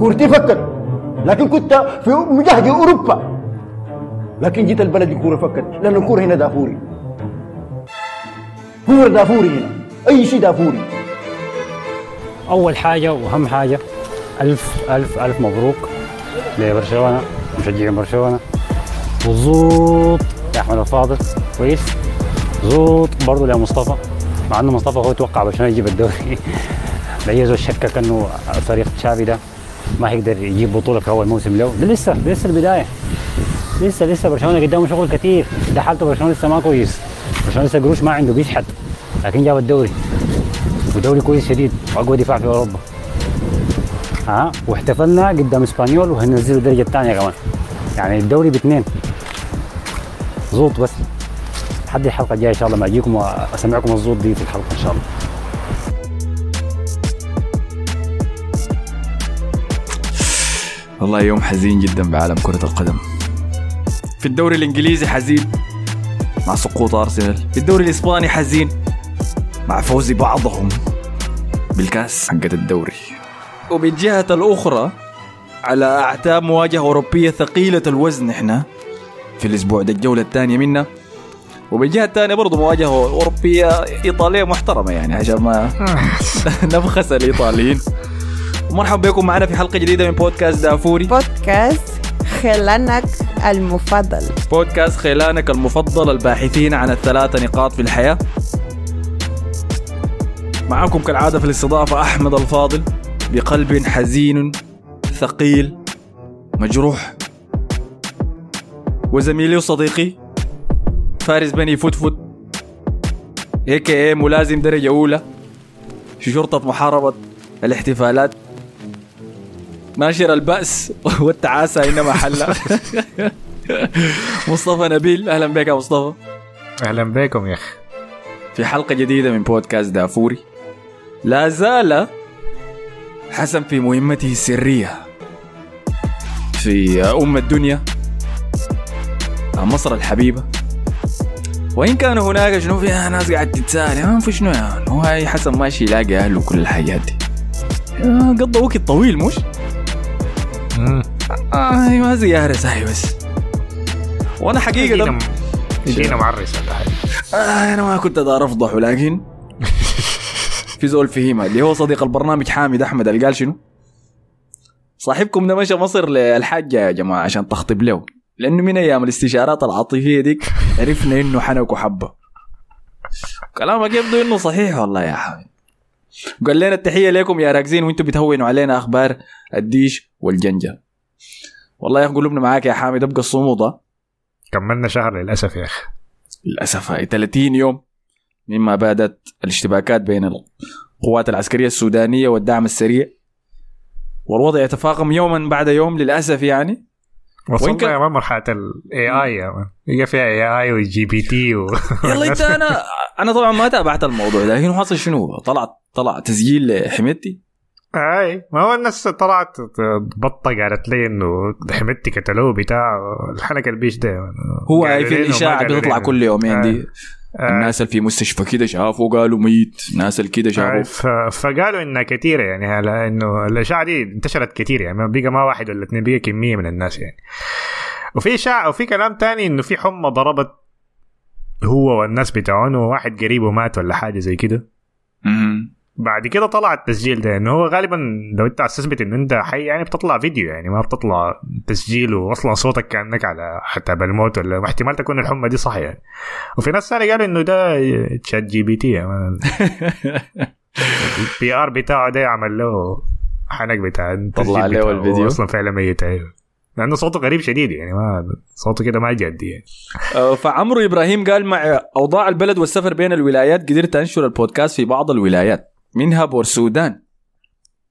كورتي فكت لكن كنت في مجهجة أوروبا. لكن جيت البلد الكورة فكت لأن الكورة هنا دافوري. كورة دافوري هنا. أي شيء دافوري. أول حاجة وأهم حاجة ألف ألف ألف مبروك لبرشلونة مشجعين برشلونة. وزوط يا احمد الفاضل. كويس. زوط برضه لمصطفى. مع إنه مصطفى هو توقع برشلونة يجيب الدوري. لا زول شكك إنه فريق تشافي ده. ما هيقدر يجيب بطولة في أول موسم له. ده لسه ده لسه البداية. لسه لسه برشلونة قدامه شغل كثير ده حالته برشلونة لسه ما كويس. برشلونة لسه قروش ما عنده بيشحت. لكن جاب الدوري. ودوري كويس شديد. وأقوى دفاع في أوروبا. ها؟ واحتفلنا قدام إسبانيول وهننزلوا الدرجه الثانية كمان. يعني الدوري باثنين. زوط بس. لحد الحلقة الجاية إن شاء الله ما أجيكم وأسمعكم الزوط دي في الحلقة إن شاء الله. والله يوم حزين جدا بعالم كرة القدم. في الدوري الإنجليزي حزين مع سقوط أرسنال. في الدوري الإسباني حزين مع فوز بعضهم بالكأس حقت الدوري. وبالجهة الأخرى على أعتاب مواجهة أوروبية ثقيلة الوزن إحنا في الأسبوع ده الجولة الثانية منا. وبالجهة الثانية برضو مواجهة أوروبية إيطالية محترمة يعني عشان ما نبخس الإيطاليين. ومرحبا بكم معنا في حلقة جديدة من بودكاست دافوري. بودكاست خلانك المفضل. بودكاست خيلانك المفضل الباحثين عن الثلاثة نقاط في الحياة. معكم كالعادة في الاستضافة أحمد الفاضل بقلب حزين ثقيل مجروح. وزميلي وصديقي فارس بني فوت هيك إيه ملازم درجة أولى في شرطة محاربة الاحتفالات. ناشر البأس والتعاسة إنما حل. مصطفى نبيل أهلا بك يا مصطفى. أهلا بكم يا أخي. في حلقة جديدة من بودكاست دافوري. لا زال حسن في مهمته السرية في أم الدنيا مصر الحبيبة. وإن كان هناك شنو فيها ناس قاعد تتساءل ما في شنو يعني؟ هو هاي حسن ماشي يلاقي أهله وكل الحاجات دي. آه، قضى وقت طويل مش؟ آه ما زيارة ساي بس. وأنا حقيقة جينا ده جينا معرس ولا حاجة آه أنا ما كنت دار افضح لكن في زول فهمها اللي هو صديق البرنامج حامد أحمد اللي قال شنو؟ صاحبكم ده مشى مصر للحاجة يا جماعة عشان تخطب له. لأنه من أيام الاستشارات العاطفية ديك عرفنا إنه حنك وحبه كلامك يبدو إنه صحيح والله يا حامد. قال لنا التحية لكم يا راكزين وأنتم بتهونوا علينا أخبار الديش والجنجة. والله يا أخي قلوبنا معاك يا حامد أبقى الصمود كملنا شهر للأسف يا أخي. للأسف هاي 30 يوم مما بدأت الاشتباكات بين القوات العسكرية السودانية والدعم السريع. والوضع يتفاقم يوما بعد يوم للأسف يعني. وصلنا كان- يا man مرحله ال AI يا man هي فيها AI وال GPT و يلا إنت أنا أنا طبعا ما تابعت الموضوع ده. لكن حصل شنو؟ طلع طلع تسجيل لحميدتي. اي ما هو الناس طلعت بطة قالت لي إنه حمدتي قتلوه بتاع الحنك البيش ده. هو في الإشاعة بتطلع. كل يومين دي آه. الناس اللي في مستشفى كده شافوا قالوا ميت الناس اللي كده آه، شافوا فقالوا إنها كثيره يعني على إنه الإشاعة دي انتشرت كثير يعني ما بقى ما واحد ولا اثنين بقى كمية من الناس يعني وفي إشاعة وفي كلام تاني إنه في حمى ضربت هو والناس بتاعه انه واحد قريبه مات ولا حاجة زي كده. بعد كده طلع التسجيل ده إنه هو غالبا لو أنت عايز تثبت انه أنت حي يعني بتطلع فيديو يعني ما بتطلع تسجيل واصلا صوتك كأنك على حتى بالموت ولا احتمال تكون الحمى دي صح يعني وفي ناس ثانية قالوا إنه ده ChatGPT يعني ال PR بتاعه ده عمل له حنك بتاع طلع له. الفيديو. أصلا فعلا ميت أيوه لأنه صوته غريب شديد يعني ما صوته كده ما جدي يعني آه، فعمرو إبراهيم قال مع أوضاع البلد والسفر بين الولايات قدرت أنشر البودكاست في بعض الولايات منها بورسودان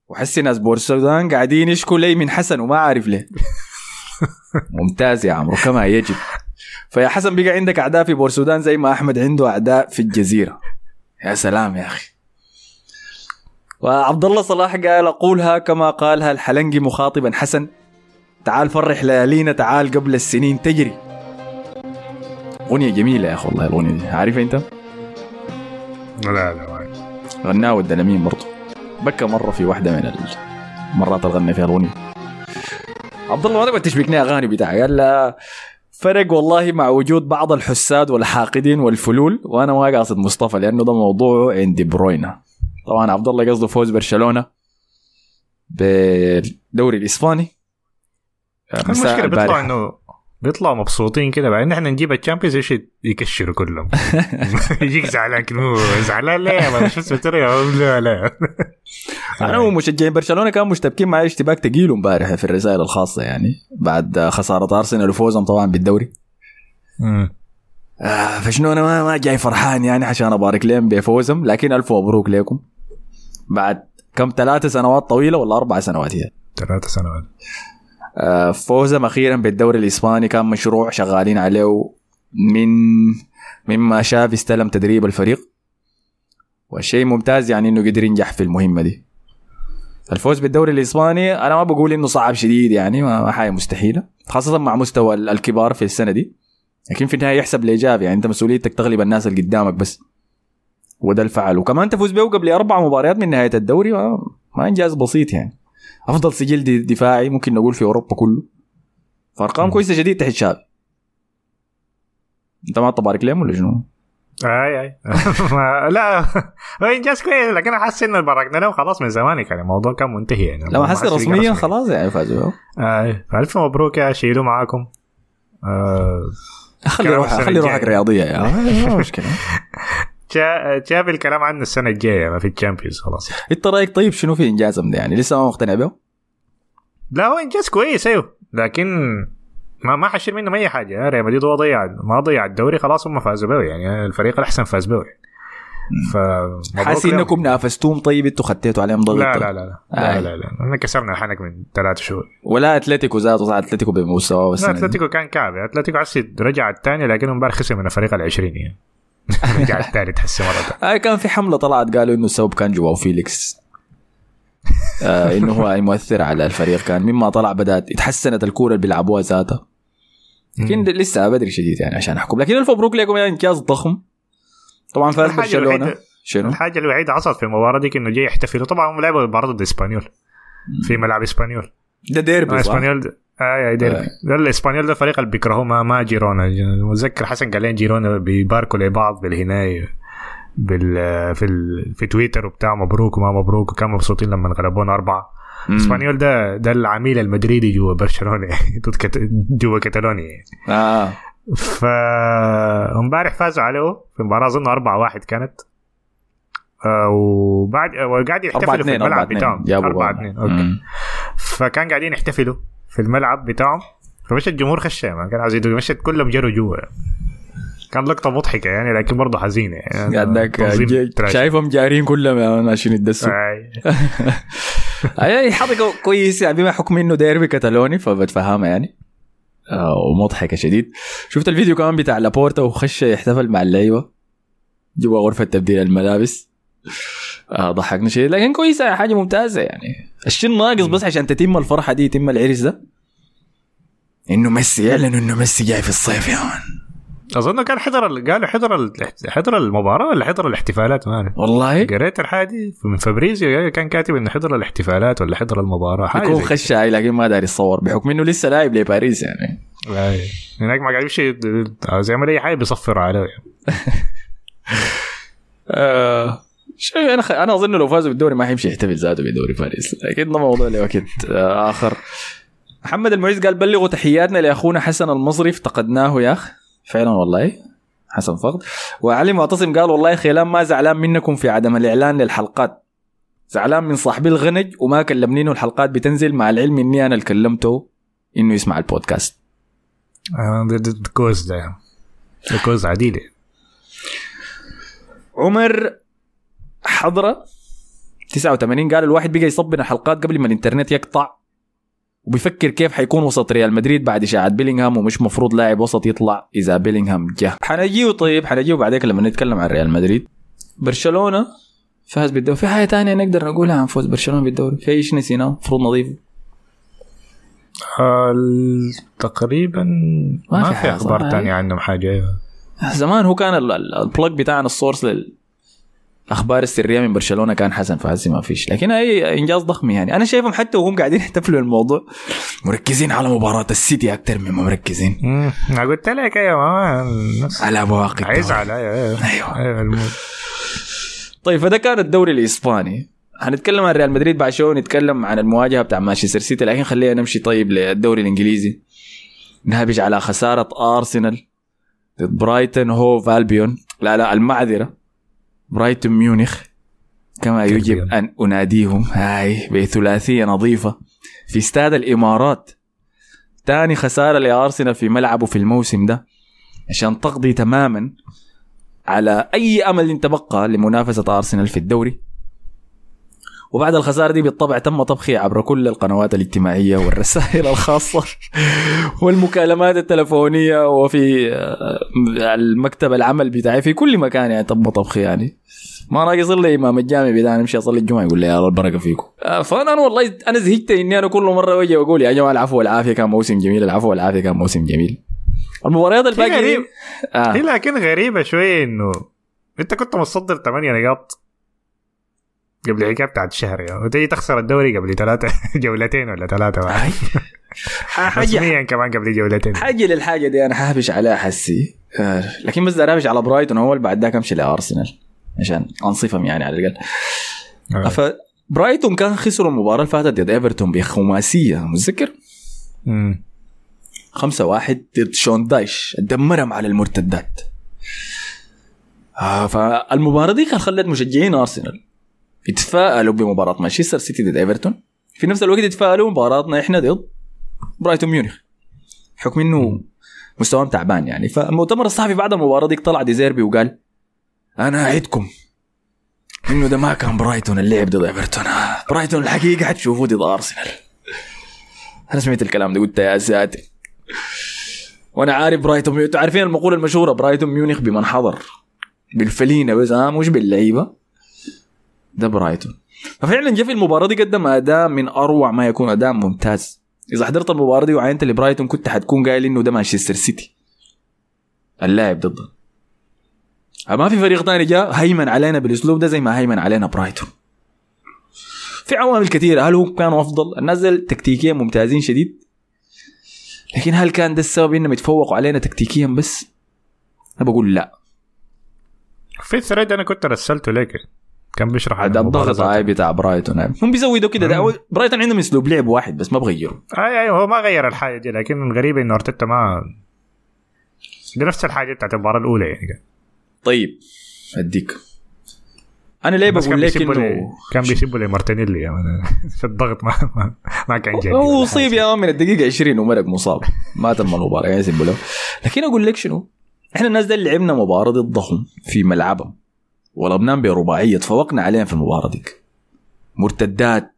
وحسي ناس بورسودان قاعدين يشكوا لي من حسن وما عارف ليه. ممتاز يا عمرو كما يجب. فيا حسن بقى عندك أعداء في بورسودان زي ما أحمد عنده أعداء في الجزيرة. يا سلام يا أخي. وعبد الله صلاح قال اقولها كما قالها الحلنجي مخاطبا حسن تعال فرح ليالينا تعال قبل السنين تجري. أغنية جميلة يا أخي والله الأغنية دي. عارفها أنت؟ لا لا ما غناها والدلمين برضو. بكى مرة في واحدة من مرات الغني فيها الاغنيه عبد الله ما تبغى تشبكني أغاني بتاعي قال فرق والله مع وجود بعض الحساد والحاقدين والفلول وأنا ما قاصد مصطفى لأنه ده موضوعه عند بروينا. طبعا عبد الله قصده فوز برشلونة بالدوري الإسباني. المشكلة بيطلع. إنه بيطلعوا مبسوطين كده بعدين إحنا نجيب الشامبيونز إيش يكشروا كلهم. يجيك زعلان كده زعلان ليه؟ بطريقة. لا لا. أنا ومشجعين برشلونة كانوا مشتبكين معي اشتباك تقيل امبارح في الرسائل الخاصة يعني بعد خسارة أرسنال وفوزهم طبعا بالدوري. آه فشنو أنا ما, ما جاي فرحان يعني عشان أبارك لهم بفوزهم لكن ألف مبروك لكم. بعد كم ثلاث سنوات طويلة ولا أربع سنوات هي؟ ثلاث سنوات. فوزهم أخيرا بالدوري الإسباني كان مشروع شغالين عليه من مما شاف استلم تدريب الفريق. والشيء ممتاز يعني إنه قدر ينجح في المهمة دي. الفوز بالدوري الإسباني أنا ما بقول إنه صعب شديد يعني ما حاجة مستحيلة خاصة مع مستوى ال- الكبار في السنة دي. لكن في النهاية يحسب الايجابي يعني أنت مسؤوليتك تغلب الناس اللي قدامك بس. وده الفعل. وكمان تفوز به قبل أربع مباريات من نهاية الدوري ما إنجاز بسيط يعني. أفضل سجل دفاعي ممكن نقول في أوروبا كله. فأرقام كويسة شديد تحت شافي أنت ما تبارك لهم ولا شنو؟ اي أي. لا. هو انجاز كويس لكن أنا حاسس انه برقنا له خلاص من زمان كان الموضوع كان منتهي يعني. حسي حاسس رسميا رسمي. خلاص يعني فازوا. أي. ألف مبروك يا شيلوا معاكم. آه، خلي روحك خلي روحك. رياضية يا ما مشكلة. جاب الكلام عنه السنة الجاية ما في ال Champions خلاص. انت رأيك طيب شنو في انجازهم ده يعني لسه ما مقتنع به؟ لا هو إنجاز كويس أيوه. لكن ما ما حشيل منهم أي حاجة. ريال مدريد هو ضيع ما ضيع الدوري خلاص هم فازوا به يعني الفريق الأحسن فاز به. يعني ف حاسس. إنكم نافستوهم طيب أنتوا خديتوا عليهم ضغط لا لا لا لا. لا, آه. لا, لا. إحنا كسرنا الحنك من ثلاث شهور. ولا أتلتيكو ذاته صح أتلتيكو بمستوى بس لا أتلتيكو كان كعب. أتلتيكو حسي رجع الثاني لكن امبارح خسر من الفريق العشرين يعني. رجع الثالث حسي مرة. آه كان في حملة طلعت قالوا إنه السبب كان جواو فيليكس. آه إنه هو مؤثر على الفريق. كان مما طلع بدات اتحسنت الكورة اللي بيلعبوها ذاتها. لكن لسه بدري شديد يعني عشان أحكم. لكن ألف مبروك لكم يعني إنجاز ضخم. طبعا فاز الحاجة برشلونة. الوحيدة- شنو؟ الحاجة الوحيدة حصلت في المباراة دي إنه جاي يحتفلوا. طبعا هم لعبوا مباراه ضد اسبانيول في ملعب إسبانيول. ده ديربي آه،؟ إسبانيول ده- آه ديربي آه. ده الإسبانيول ده الفريق اللي بيكرهوه ما, ما جيرونا متذكر حسن قال لين جيرونا بيباركوا لبعض بالهناية بال في ال... في تويتر وبتاع مبروك وما مبروك وكانوا مبسوطين لما غلبونا أربعة. إسبانيول ده ده العميل المدريدي جوا برشلونة. جوا كتالونيا. آه ف امبارح فازوا عليه في مباراة أظن 4 1 كانت آه، وبعد وقاعد 4 يحتفلوا في 2 4 الملعب 2 بتاعهم جابوا 4 جول. 2 أوكي مم. فكان قاعدين يحتفلوا في الملعب بتاعهم فمش الجمهور خش ما كان عايز مشت كلهم جروا جوا كان لقطة مضحكة يعني لكن برضه حزينة يعني. جاي- تراجي. شايفهم جارين كلهم ماشيين يدسوا آي. أي حركه كويس يعني. بما حكم إنه ديربي كتالوني فبتفهمها يعني. آه ومضحكة شديد. شفت الفيديو كمان بتاع لابورتا وخش يحتفل مع اللعيبة جوا غرفة تبديل الملابس؟ آه ضحكنا شديد لكن كويسة حاجة ممتازة يعني. الشيء ناقص بس عشان تتم الفرحة دي يتم العرس ده. إنه ميسي يعلن إنه ميسي جاي في الصيف يا man. أظن كان حضر ال- قالوا حضر حضر المباراة ولا حضر الاحتفالات؟ ما أعرف. والله. قريت الحاجة دي من فابريزيو كان كاتب إنه حضر الاحتفالات ولا حضر المباراة حاجة يكون خش لكن ما داري يتصور بحكم إنه لسه لاعب لباريس يعني. أي. هناك ما قاعد يمشي زي ما اي حاجة بيصفروا عليه. آه. شيء أنا خ... أنا أظن لو فازوا بالدوري ما حيمشي يحتفل ذاته بدوري باريس. لكن ده موضوع لوقت آه آخر. محمد المعيز قال بلغوا تحياتنا لأخونا حسن المصري افتقدناه يا اخ فعلا والله. حسن فقد. وعلي معتصم قال والله خيلان ما زعلان منكم في عدم الإعلان للحلقات. زعلان من صاحبي الغنج وما كلمني الحلقات بتنزل مع العلم إني أنا اللي كلمته إنه يسمع البودكاست. آه، كوز ده ده كوز عديلة. عمر حضرة 89 قال الواحد بقى يصبنا حلقات قبل ما الإنترنت يقطع وبيفكر كيف حيكون وسط ريال مدريد بعد اشاعه بيلينغهام ومش مفروض لاعب وسط يطلع إذا بيلينغهام جه. حنجيه طيب حنجيه بعدين لما نتكلم عن ريال مدريد. برشلونة فاز بالدوري في حاجة تانية نقدر نقولها عن فوز برشلونة بالدوري؟ في إيش نسيناه؟ المفروض نضيفه. آه، تقريبا ما ما, في أخبار؟ تانية عنهم حاجة أيوة. زمان هو كان ال- ال- ال plug بتاعنا ال source لل أخبار السرية من برشلونة كان حسن فهسي ما فيش. لكن هي إنجاز ضخم يعني. أنا شايفهم حتى وهم قاعدين يحتفلوا الموضوع مركزين على مباراة السيتي أكثر مما مركزين. ما قلت لك أيوه على مواقف هيزعل أيوه أيوه. أيوة. ال mood. طيب فده كان الدوري الإسباني. هنتكلم عن ريال مدريد بعد شوي نتكلم عن المواجهة بتاع مانشستر سيتي لكن خلينا نمشي طيب للدوري الإنجليزي. نهبش على خسارة أرسنال ضد برايتون هو فالبيون لا لا المعذرة. برايتون ميونخ كما يجب. أن أناديهم. هاي بثلاثية نظيفة. في استاد الإمارات ثاني خسارة لأرسنال في ملعبه في الموسم ده. عشان تقضي تماما على أي أمل تبقى لمنافسة أرسنال في الدوري. وبعد الخسارة دي بالطبع تم طبخي عبر كل القنوات الاجتماعية والرسائل الخاصة والمكالمات التلفونية وفي آه، المكتب العمل بتاعي في كل مكان يعني تم طبخي يعني ما ناقص الا إمام الجامع بتاعنا نمشي أصلي الجمعة يقول لي يا الله البركة فيكم آه، فانا أنا والله أنا زهقت إني أنا كل مرة أجي وأقول يا جماعة العفو والعافية كان موسم جميل العفو والعافية كان موسم جميل المباريات الباقية دي- غريب. آه. هي لكن غريبة شوية إنه أنت كنت متصدر 8 نقاط قبل الحكاية بتاعت شهر يعني وتجي تخسر الدوري قبل ثلاثة جولتين ولا حاجة رسميا كمان قبل جولتين. حاجة للحاجة دي أنا حهبش عليها حسي. آه، لكن بس داري اهبش على برايتون أول بعد ذاك أمشي لأرسنال. عشان أنصفهم يعني على الأقل. آه. فبرايتون كان خسروا المباراة اللي فاتت ضد إيفرتون بخماسية متذكر. 5 واحد ضد شون دايش. دمرهم على المرتدات. آه فالمباراة دي كان خلت مشجعين أرسنال. يتفائلوا بمباراه مانشستر سيتي ضد ايفرتون في نفس الوقت يتفائلوا بمباراتنا إحنا ضد برايتون ميونخ حكم إنه مستواهم تعبان يعني. فالمؤتمر الصحفي بعد المباراة دي طلع ديزيربي وقال أنا اعدكم إنه ده ما كان برايتون اللعب ضد ايفرتون برايتون الحقيقة حتشوفوه ضد ارسنال أنا سمعت الكلام ده قلت يا ساتر. وأنا عارف برايتون عارفين المقولة المشهورة برايتون ميونخ بمن حضر؟ بالفلينة بس. آه مش باللعيبة. ده برايتون. ففعلا جا في المباراة دي قدم أداء من أروع ما يكون أداء ممتاز. إذا حضرت المباراة دي وعينت لبرايتون كنت حتكون قايل إنه ده مانشستر سيتي. اللاعب ضده. ما في فريق ثاني جاء هيمن علينا بالأسلوب ده زي ما هيمن علينا برايتون. في عوامل كثيره هل هم كانوا أفضل؟ الناس تكتيكيا ممتازين شديد. لكن هل كان ده السبب إنهم يتفوقوا علينا تكتيكيا بس؟ أنا بقول لا. في thread أنا كنت رسلته لك كان بيشرح عن الضغط. هاي بتاع برايتون. هاي. هم بيزودوا كده. ده برايتون عندهم أسلوب لعب واحد بس ما بغيروا. اي أي هو ما غير الحاجة دي لكن الغريب إنه أرتيتا ما دي نفس الحاجة بتاعت المباراة الأولى يعني. طيب أديك. أنا ليه بقول لك إنه كان بيسبوا لي مارتينيلي يعني. في الضغط ما ما, ما كان جدي هو اصيب. يا من الدقيقة 20 ومرق مصاب. ما تم المباراة يا يسبوا له. لكن أقول لك شنو؟ إحنا الناس دي اللي لعبنا مباراة ضدهم في ملعبهم. ولبنان برباعية. تفوقنا عليهم في المباراه ديك. مرتدات.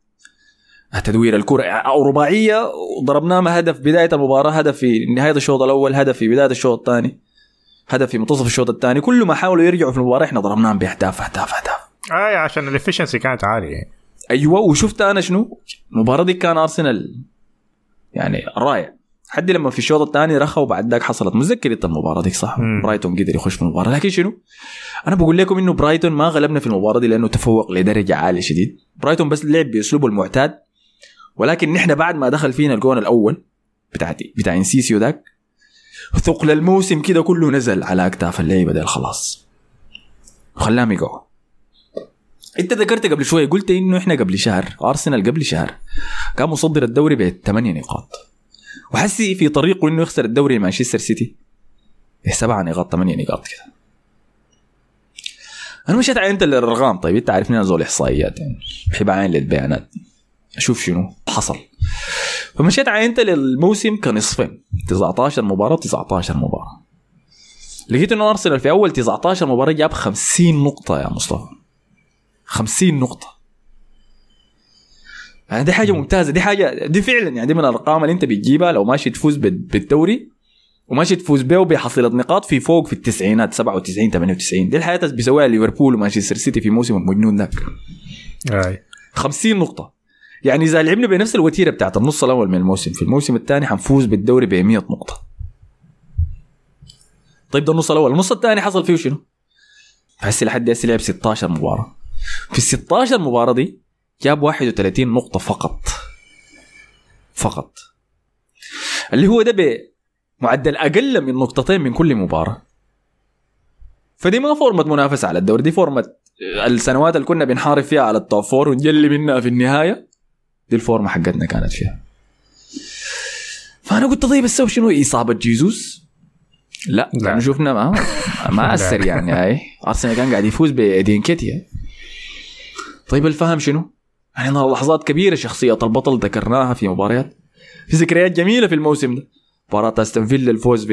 تدوير الكرة. أو رباعية وضربناهم هدف بداية المباراة. هدف في نهاية الشوط الأول هدف في بداية الشوط الثاني هدف في منتصف الشوط الثاني. كل ما حاولوا يرجعوا في المباراة إحنا ضربناهم بأهداف أهداف أهداف. اي عشان ال efficiency كانت عالية. أيوه وشفت أنا شنو؟ المباراة دي كان أرسنال يعني رائع. حد لما في الشوط الثاني رخى وبعد ذاك حصلت. متذكر انت المباراة دي صح؟ مم. برايتون قدر يخش في المباراة. لكن شنو؟ أنا بقول لكم إنه برايتون ما غلبنا في المباراة دي لأنه تفوق لدرجة عالية شديد. برايتون بس لعب بأسلوبه المعتاد. ولكن نحن بعد ما دخل فينا الجون الأول بتاعتي بتاع إنسيسو ذاك ثقل الموسم كده كله نزل على أكتاف اللعيبة دي خلاص. وخلاهم يقعوا انت ذكرت قبل شوية قلت إنه إحنا قبل شهر أرسنال قبل شهر كان مصدر الدوري بثمانية نقاط. وحسي في طريقه إنه يخسر الدوري مانشستر سيتي. بسبعة نقاط ثمانية نقاط كده. أنا مشيت عينت الارقام طيب أنت عارفني أنا زول احصائيات يعني بحب اعاين للبيانات. أشوف شنو حصل. فمشيت عينت للموسم كنصفين. 19 مباراة 19 مباراة. لقيت إنه أرسنال في أول 19 مباراة جاب 50 نقطة يا مصطفى. 50 نقطة. يعني دي حاجة ممتازة. دي حاجة دي فعلا يعني دي من الأرقام اللي أنت بتجيبها لو ماشي تفوز بال- بالدوري وماشي تفوز به بحصيلة نقاط في فوق في التسعينات 97 98 دي الحياة بيسويها ليفربول ومانشستر سيتي في موسم المجنون ذاك. أي. 50 نقطة. يعني إذا لعبنا بنفس الوتيرة بتاعت النص الأول من الموسم في الموسم الثاني حنفوز بالدوري ب 100 نقطة. طيب ده النص الأول. النص الثاني حصل فيه شنو؟ فهسه لحد هسه لعب 16 مباراة. في ال 16 مباراة دي جاب 31 نقطة فقط. فقط. اللي هو ده بمعدل أقل من نقطتين من كل مباراة. فدي ما فورمة منافسة على الدوري دي فورمة السنوات اللي كنا بنحارب فيها على ال top four ونجلي منها في النهاية. دي الفورمة حقتنا كانت فيها. فأنا قلت طيب السبب شنو؟ إصابة جيزوس لا لا. شفنا ما ما أثر يعني هاي. أرسنال كان قاعد يفوز بإيدي نكيتيا. طيب الفهم شنو؟ يعني أنا لحظات كبيرة شخصية. البطل ذكرناها في مباريات في ذكريات جميلة في الموسم ده. مباراة أستون فيلا الفوز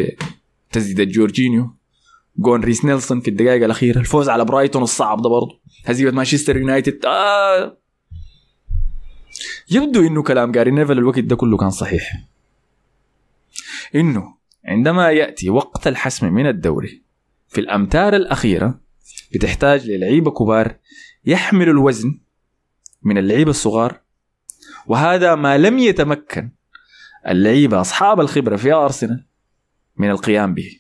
بتسديدة جورجينيو جون ريس نيلسون في الدقائق الأخيرة الفوز على برايتون الصعب ده برضه. هزيمة مانشستر يونايتد. آه. يبدو إنه كلام جاري نيفل الوقت ده كله كان صحيح. إنه عندما يأتي وقت الحسم من الدوري في الأمتار الأخيرة بتحتاج للعيبة كبار يحملوا الوزن من اللعيبه الصغار. وهذا ما لم يتمكن اللعيبة أصحاب الخبرة في أرسنال من القيام به.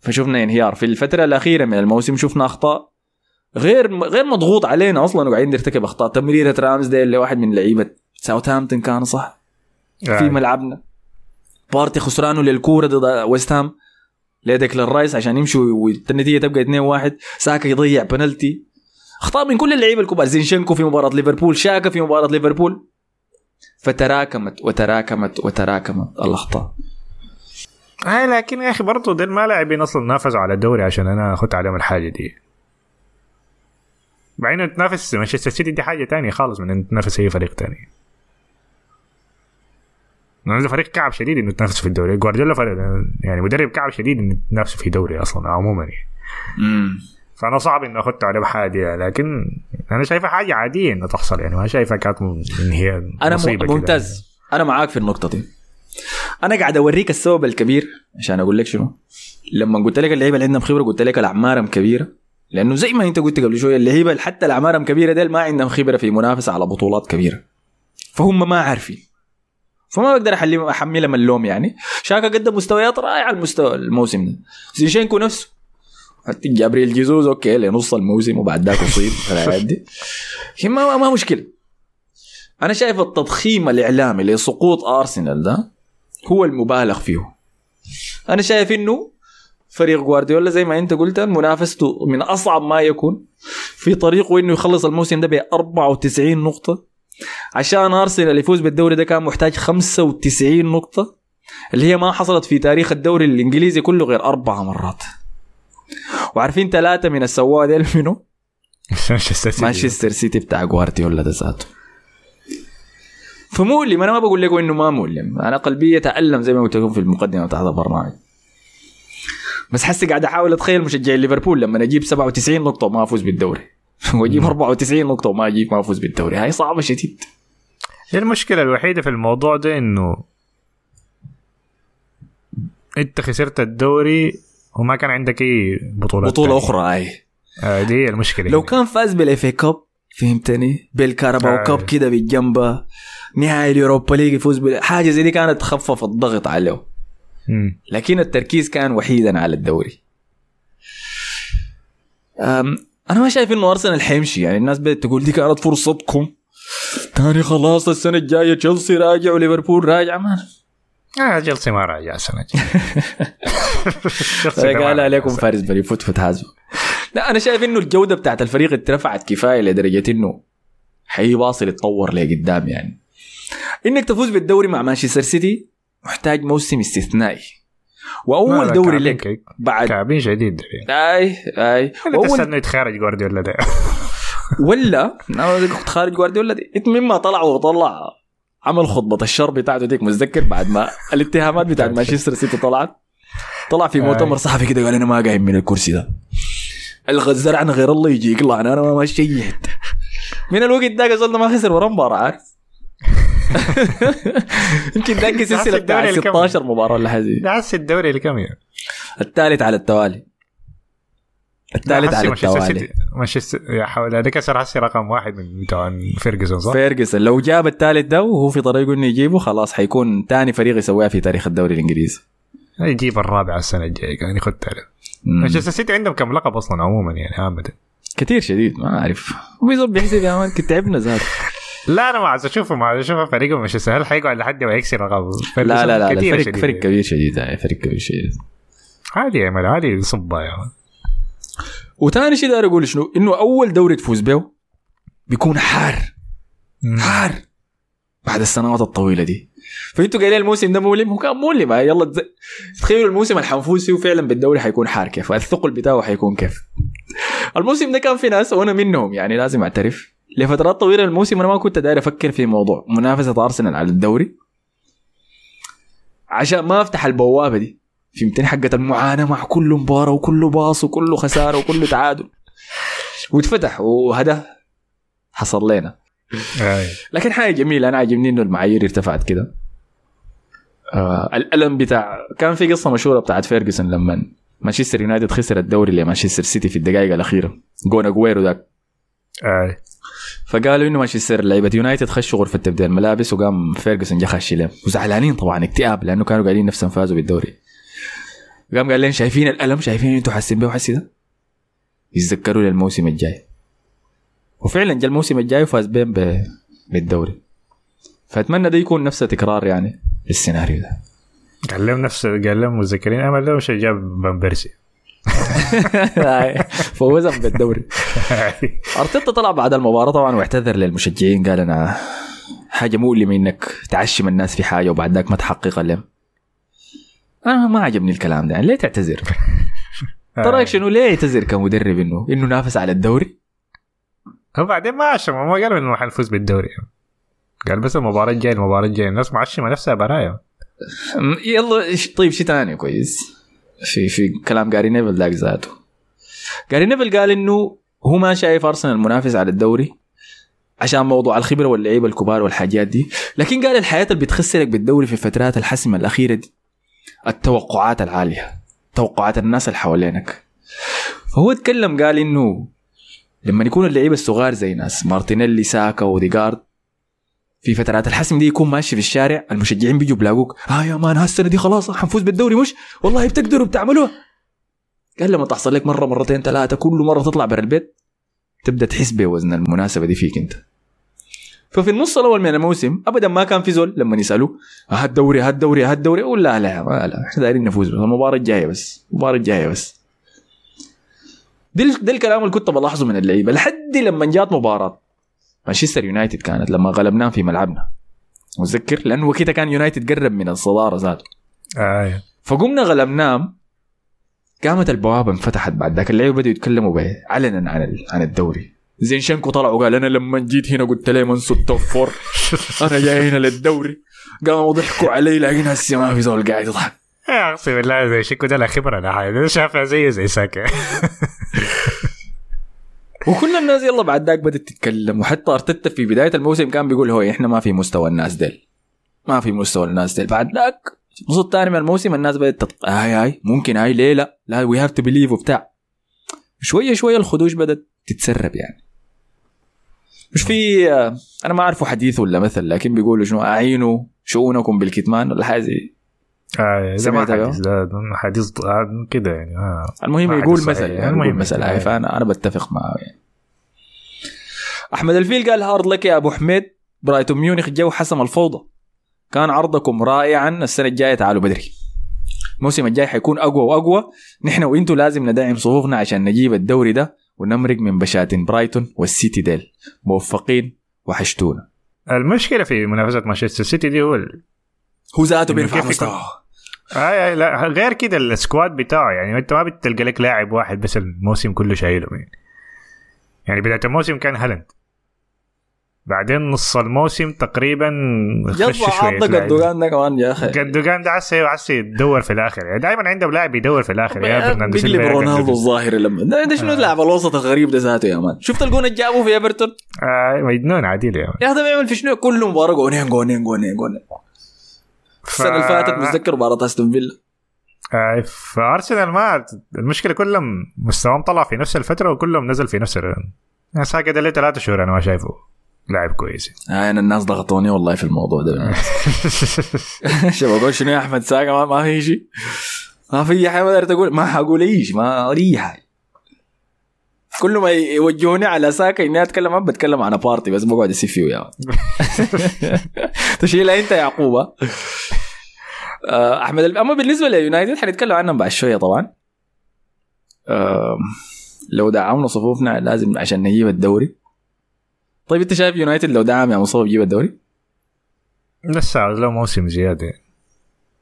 فشفنا انهيار في الفترة الأخيرة من الموسم شفنا أخطاء غير غير مضغوط علينا أصلا وقاعدين نرتكب أخطاء. تمريرة رامسديل لواحد من لعيبة ساوثهامبتون كان صح؟ في ملعبنا. بارتي خسرانه للكورة ضد ويست هام. لديكلان رايس عشان يمشوا والنتيجه تبقى 2 1 ساكا يضيع بنالتي أخطاء من كل اللعيبة الكبار. زينشينكو في مباراة ليفربول شاكا في مباراة ليفربول. فتراكمت وتراكمت وتراكمت الأخطاء. آه لكن يا أخي برضه دول ما لاعبين أصلا نافسوا على الدوري عشان أنا أخذت عليهم الحاجة دي. بعدين إنه تنافس مانشستر سيتي دي حاجة تانية خالص من انك تنافس أي فريق تاني. لأنه ده فريق كعب شديد إنه تنافس في الدوري. جوارديولا فريق يعني مدرب كعب شديد إنه تنافس في دوري أصلا عموما يعني. امم فأنا صعب إني أخذت عليه حاجة لكن أنا شايفها حاجة عادية انها تحصل يعني ما شايفها كانت من هي أنا. ممتاز. أنا معاك في النقطة دي. أنا قاعد أوريك السبب الكبير عشان أقول لك شنو. لما قلت لك اللعيبة اللي عندهم خبرة قلت لك الأعمارهم كبيرة. لأنه زي ما أنت قلت قبل شوية اللعيبة حتى الأعمارهم كبيرة ديل ما عندهم خبرة في منافسة على بطولات كبيرة. فهم ما عارفين. فما بقدر احملهم اللوم يعني. شاكا قدم مستويات رائعة المستوى الموسم ده. زينشينكو نفسه جابريل جيزوز okay لنص الموسم وبعد ذاك اصيب ما, ما مشكلة. أنا شايف التضخيم الإعلامي لسقوط أرسنال ده هو المبالغ فيه. أنا شايف إنه فريق جوارديولا زي ما أنت قلت منافسته من أصعب ما يكون في طريقه إنه يخلص الموسم ده ب 94 نقطة. عشان أرسنال يفوز بالدوري ده كان محتاج 95 نقطة اللي هي ما حصلت في تاريخ الدوري الإنجليزي كله غير أربع مرات. وعارفين ثلاثة من السواق ديل منو؟ مانشستر سيتي. مانشستر سيتي بتاع جوارديولا ده ذاته. فمؤلم أنا ما بقول لكم إنه ما مؤلم أنا قلبي يتالم زي ما قلت لكم في المقدمة بتاعت البرنامج. بس حسي قاعد أحاول أتخيل مشجعي ليفربول لما أجيب 97 نقطة وما أفوز بالدوري. وأجيب 94 نقطة وما أجيب ما أفوز بالدوري. هاي صعبة شديد. هي المشكلة الوحيدة في الموضوع ده إنه أنت خسرت الدوري وما كان عندك أي بطولات بطولة تانية. أخرى هاي آه دي هي المشكلة لو. كان فاز بالاف كاب فهمتني بالكاراباو آه. cup كده بالجنبة نهائي اليوروبا ليج يفوز حاجة زي دي كانت تخفف الضغط عليه مم. لكن التركيز كان وحيدا على الدوري أنا ما شايف إنه أرسنال حيمشي يعني الناس بدأت تقول دي كانت فرصتكم تاني خلاص السنة الجاية تشيلسي راجع وليفربول راجع ما آه جلسي ما راجع الجاية. قال عليكم فارس بني فوت فوت حازم لا أنا شايف إنه الجودة بتاعت الفريق اترفعت كفاية لدرجة إنه حيواصل يتطور لقدام يعني. إنك تفوز بالدوري مع مانشستر سيتي محتاج موسم استثنائي. وأول دوري لك كي- بعد كعبين شديد أي أي. ولا واول تستنى يتخارج جوارديولا ده. ولا أنا كنت خارج جوارديولا دي انت مما طلع وطلع. عمل خطبة الشر بتاعته ديك متذكر؟ بعد ما الاتهامات بتاعت مانشستر سيتي طلعت. طلع في مؤتمر صحفي كده قال أنا ما قايم من الكرسي ده. الغزار عن غير الله يجي يقلع أنا ما شيت. من الوقت ده قصدنا ما خسر ورا مباراة. عارف يمكن ذاك السلسله بتاع الدوري الكم؟ 16 مباراة ولا حاجة. هسه الدوري الكم يعني الثالث على التوالي. الثالث على التوالي. مانشستر حول هذا كسر هسه رقم واحد من بتوع فيرجسون صح؟ فيرجسون. لو جاب الثالث ده وهو في طريقه إنه يجيبه خلاص حيكون ثاني فريق يسويها في تاريخ الدوري الإنجليزي. يجيب الرابع السنة الجاية كان يخد ثالث مم. مانشستر سيتي عندهم كم لقب أصلا عموما يعني عامة؟ كثير شديد ما أعرف. وبيظل بيحسب يا man كنت تعبنا زاد. لا أنا ما عايز أشوفه ما عايز أشوفه فريقهم مانشستر. هل حيقعد لحد ما يكسر رقم؟ لا لا لا, كتير فريق شديد فريق يعني. كبير شديد هاي فريق كبير شديد. عادي يا man عادي صبا يا man وثاني شيء داير أقول شنو؟ إنه أول دوري تفوز به بيكون حار. حار. بعد السنوات الطويلة دي. فأنتوا قايلين الموسم ده مؤلم؟ هو كان مؤلم هاي يلا. تخيلوا الموسم اللي حنفوز فيه فعلا بالدوري حيكون حار كيف الثقل بتاعه حيكون كيف. الموسم ده كان في ناس وأنا منهم يعني لازم أعترف. لفترات طويلة الموسم أنا ما كنت داير أفكر في موضوع منافسة أرسنال على الدوري. عشان ما أفتح البوابة دي. فهمتني؟ حقة المعاناة مع كل مباراة وكل باص وكل خسارة وكل تعادل. واتفتح وهذا حصل لنا. لكن حاجة جميلة أنا عاجبني إنه المعايير ارتفعت كده. آه الألم بتاع كان في قصة مشهورة بتاعت فيرجسون لما مانشستر يونايتد خسر الدوري لمانشستر سيتي في الدقائق الأخيرة. جون أجويرو ذاك آي. فقالوا إنه مانشستر لعيبة يونايتد خشوا غرفة تبديل الملابس وقام فيرجسون جا خش لهم وزعلانين طبعا اكتئاب لأنه كانوا قايلين نفسهم فازوا بالدوري. قام قال لهم شايفين الألم؟ شايفين أنتوا حاسين به وحسي ده يتذكروا للموسم الجاي. وفعلا جا الموسم الجاي وفاز بين ب- بالدوري. فأتمنى ده يكون نفسه تكرار يعني للسيناريو ده. قال لهم نفس قال لهم متذكرين؟ امل لهم شيء جاب بن بيرسي. فوزهم بالدوري. أرتيتا طلع بعد المباراة طبعا واعتذر للمشجعين قال أنا حاجة مؤلمة إنك تعشم الناس في حاجة وبعد ذاك ما تحققها لهم أنا ما عجبني الكلام ده. يعني ليه تعتذر؟ تراك شنو؟ ليه يعتذر كمدرب إنه؟ إنه نافس على الدوري؟ هو بعدين ما عشم ما قالوا إنه حنفوز بالدوري. قال بس المباراة الجاية المباراة الجاية. الناس معشمة نفسها برايا يلا طيب شيء ثاني كويس. في في كلام جاري نيفل ذاك ذاته. جاري نيفل قال إنه هو ما شايف ارسنال منافس على الدوري عشان موضوع الخبرة واللعيبة الكبار والحاجات دي. لكن قال الحاجة اللي بتخسرك بالدوري في الفترات الحسمة الأخيرة دي. التوقعات العالية توقعات الناس اللي حوالينك. فهو اتكلم قال إنه لما يكون اللعيبه الصغار زي ناس مارتينيلي ساكا أوديجارد في فترات الحسم دي يكون ماشي في الشارع المشجعين بيجوا بلاقوك آه يا man هالسنة دي خلاص حنفوز بالدوري مش؟ والله بتقدروا بتعملوها. قال لما تحصل لك مرة مرتين ثلاثة كل مرة تطلع برا البيت تبدأ تحس بوزن المناسبة دي فيك أنت. ففي النص الأول من الموسم ابدا ما كان في زول لما يسألوه ها الدوري ها الدوري ها الدوري يقول لا لا ما لا إحنا دايرين نفوز بس المباراة الجاية بس المباراة الجاية بس. ده ده الكلام اللي كنت بلاحظه من اللعيبة. لحد لما جات مباراة مانشستر يونايتد كانت لما غلبناهم في ملعبنا. متذكر؟ لأنه وقتها كان يونايتد قرب من الصدارة ذاته. آه. فقمنا غلبناهم قامت البوابة انفتحت بعد ذاك. اللعيبة بدأوا يتكلموا علنا عن عن الدوري. زينشенكو طلع وقال أنا لما جيت هنا قلت لهم انسوا ال top four أنا جاي هنا للدوري. قاموا ضحكوا علي لكن هسه ما في زول قاعد يضحك. يا اقسم بالله زينشينكو ده لا خبرة لا ده شافها زيه زي ساكا. وكل الناس يلا بعد ذاك بدات تتكلم وحتى أرتيتا في بداية الموسم كان بيقول هو إحنا ما في مستوى الناس ديل. ما في مستوى الناس ديل. بعد ذاك النص الثاني من الموسم الناس بدات تط... هاي هاي ممكن هاي ليه لا؟ لا we have to believe وبتاع. شوية شوية الخدوش بدات تتسرب يعني. مش في آه، أنا ما أعرفه حديث ولا مثل لكن بيقولوا شنو أعينوا شؤونكم بالكتمان ولا حاجة زي آه. سمعتها؟ حديث حديث آه، كده يعني آه. المهم يقول حديث مثل. يعني المهم يقول مثل آه. فانا أنا بتفق معه يعني أحمد الفيل قال hard luck يا أبو حميد برايتون ميونخ جو حسم الفوضى كان عرضكم رائعا السنة الجاية تعالوا بدري الموسم الجاي حيكون أقوى وأقوى نحن وإنتوا لازم ندعم صفوفنا عشان نجيب الدوري ده ونمرق من بشاتين برايتون والسيتي ديل موفقين وحشتونا. المشكلة في منافسة مانشستر سيتي دي هو ال- هو ذاته بيرفع كيف مستوى آه آه، لا غير كده ال squad بتاعه يعني أنت ما بتلقى لك لاعب واحد بس الموسم كله شايله يعني. يعني بداية الموسم كان هالاند. بعدين نص الموسم تقريبا خش شوية. جندوجان ده كمان يا أخي. جندوجان ده عسى عسى يدور في الآخر. يعني دائما عندهم لاعب يدور في الآخر. يا برناردو بيقلب رونالدو. الظاهري لما ده, ده شنو اللاعب الوسط الغريب ده ذاته يا man؟ شفت الجون اللي جابه في إيفرتون؟ آه مجنون عديل يا man. يا أخي ده بيعمل في شنو؟ كل مباراة جونين جونين جونين جونين السنة اللي فاتت متذكر مباراة أستون فيلا. آه فارسنال ما المشكلة كلهم مستواهم طلع في نفس الفترة وكلهم نزل في نفس ال يعني ليه ثلاثة شهور أنا ما شايفه. لاعب كويس. آه أنا الناس ضغطوني والله في الموضوع ده. شباب شنو يا أحمد ساقا ما, ما في شيء. ما في حاجة ما قدرت أقول. ما حقول أي شيء. ما اي حاجة كل ما يوجهوني على ساكا إني أتكلم عن بتكلم عن بارتي بس بقعد اسيب فيه يا تشيلها أنت يا يعقوب؟ آه، أحمد أما بالنسبة ليونايتد حنتكلم عنهم بعد شوية طبعا. لو دعمنا صفوفنا لازم عشان نجيب الدوري. طيب انت شايف يونايتد لو دعم يا مصطفى يجيب الدوري؟ لسه له موسم زيادة.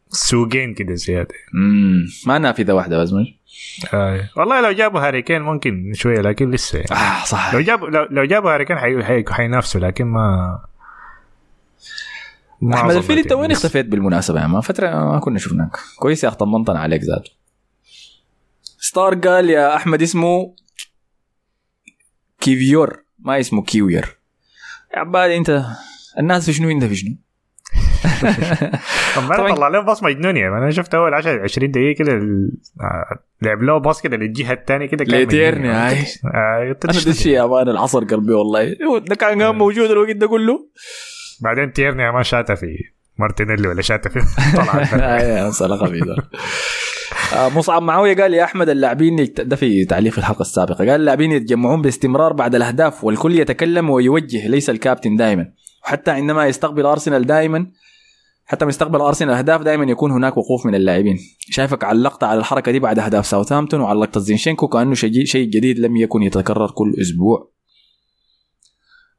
سوقين كده زيادة. امم ما نافذه واحدة بس مش آه. والله لو جابوا هاري كين ممكن شوية لكن لسه يعني. آه صح. لو جابوا لو, لو جابوا هاري كين حي... حي... حينافسوا لكن ما ما أحمد الفيل انت يعني وين. اختفيت بالمناسبة؟ يا ما فترة ما كنا شفناك. كويس يا اخ طمنطن عليك ذاته. ستار قال يا أحمد اسمه كيفيور. ما اسمه كيوير. يا عبالي انت الناس في شنو انت في شنو؟ طب طبعاً. طلع له باص مجنون يعني أنا شفت أول 10 20 دقيقة كده آه، لعب له باص كده للجهة الثانية كده كان ليتيرني،. هاي. آه، أنا ده الشيء يا مان العصر قلبي والله. ده كان قام موجود الوقت ده كله. بعدين تيرني ما شاته في مارتينيلي ولا شاته في طلع. خبيثة. آه، مصعب معاوية قال يا أحمد اللاعبين ده في تعليق الحلقة السابقة. قال اللاعبين يتجمعون باستمرار بعد الأهداف والكل يتكلم ويوجه ليس الكابتن دائما وحتى عندما يستقبل أرسنال دائما حتى ما يستقبل أرسنال أهداف دائما يكون هناك وقوف من اللاعبين. شايفك علقت على الحركة دي بعد أهداف ساوثهامبتون وعلقت زينشينكو كأنه شيء جديد لم يكن يتكرر كل أسبوع.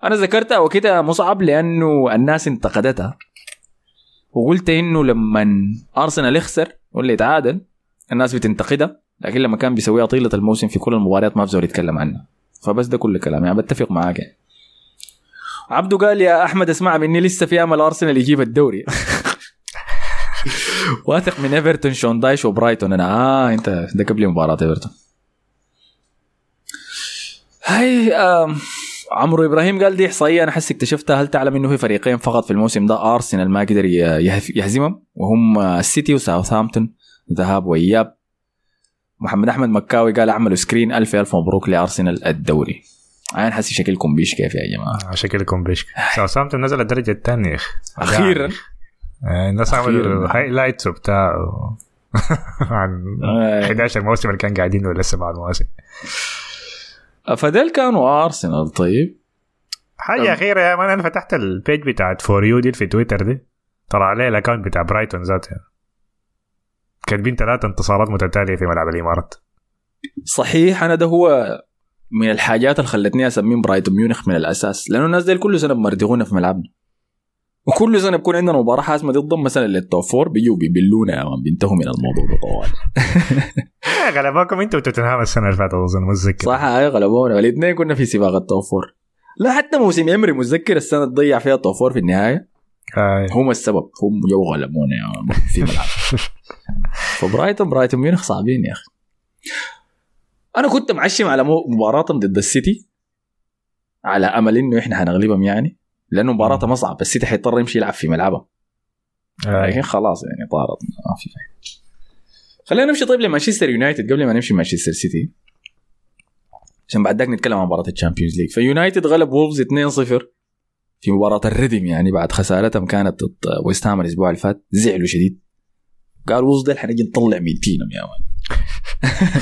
أنا ذكرتها وكده مصعب لأنه الناس انتقدتها. وقلت إنه لما أرسنال يخسر ولا يتعادل الناس بتنتقدها لكن لما كان بيسويها طيلة الموسم في كل المباريات ما بزول يتكلم عنها. فبس ده كل كلام يعني بتفق معاك. يعني. عبدو قال يا أحمد اسمع مني لسه في أمل أرسنال يجيب الدوري. واثق من إيفرتون شون دايش وبرايتون. أنا آه أنت ده قبل مباراة إيفرتون. هاي آم، عمرو إبراهيم قال دي إحصائية أنا حس اكتشفتها. هل تعلم إنه في فريقين فقط في الموسم ده أرسنال ما قدر يهزمهم؟ وهم السيتي وساوثهامبتون. ذهاب وإياب. محمد أحمد مكاوي قال أعملوا screen. ألف ألف مبروك لأرسنال الدوري. أنا حاسس شكلكم بيش كيف يا جماعة. شكلكم بيشك ساوثهامبتون نزل الدرجة الثانية يا أخي. أخيرا؟ آه، الناس. عملوا highlights وبتاع. عن آه. 11 موسم اللي كان قاعدين ولا سبع مواسم. فديل كانوا أرسنال طيب. حاجة أخيرة يا man أنا فتحت ال page بتاعت for you دي في تويتر دي. طلع عليه ال account بتاع برايتون ذاته. كاتبين ثلاثة انتصارات متتالية في ملعب الإمارات. صحيح أنا ده هو من الحاجات اللي خلتني أسميه برايتون ميونخ من الأساس لأنه الناس دي كل سنة بمردغونا في ملعبنا. وكل سنة بكون عندنا مباراة حاسمة ضدهم مثلا لل top four بيجوا بيبلونا يا man بينتهوا من الموضوع ده طوال. آه، غلباكم أنتوا وتوتنهام السنة اللي فاتت أظن متذكر. صح هاي غلبونا. الاثنين كنا في سباق ال top four لا حتى موسم إمري متذكر السنة اللي ضيع فيها ال top four في النهاية؟ آه. هم السبب هم جو غلبونا يا man في ملعب. فبرايتون برايتون ميونخ صعبين يا أخي. أنا كنت معشم على مباراتهم ضد السيتي على أمل إنه إحنا حنغلبهم يعني لأنه مباراتهم اصعب السيتي حيضطر يمشي يلعب في ملعبه لكن آه. خلاص يعني طارت. ما في فايدة. خلينا نمشي طيب لمانشستر يونايتد. قبل ما نمشي مانشستر سيتي عشان بعد ذاك نتكلم عن مباراة ال Champions League. فيونايتد غلب وولفز 2-0 في مباراة الردم يعني بعد خسارتهم كانت ضد ويست هام الأسبوع اللي فات. زعلوا شديد. قال وولفز ده حنجي نطلع 200 يا man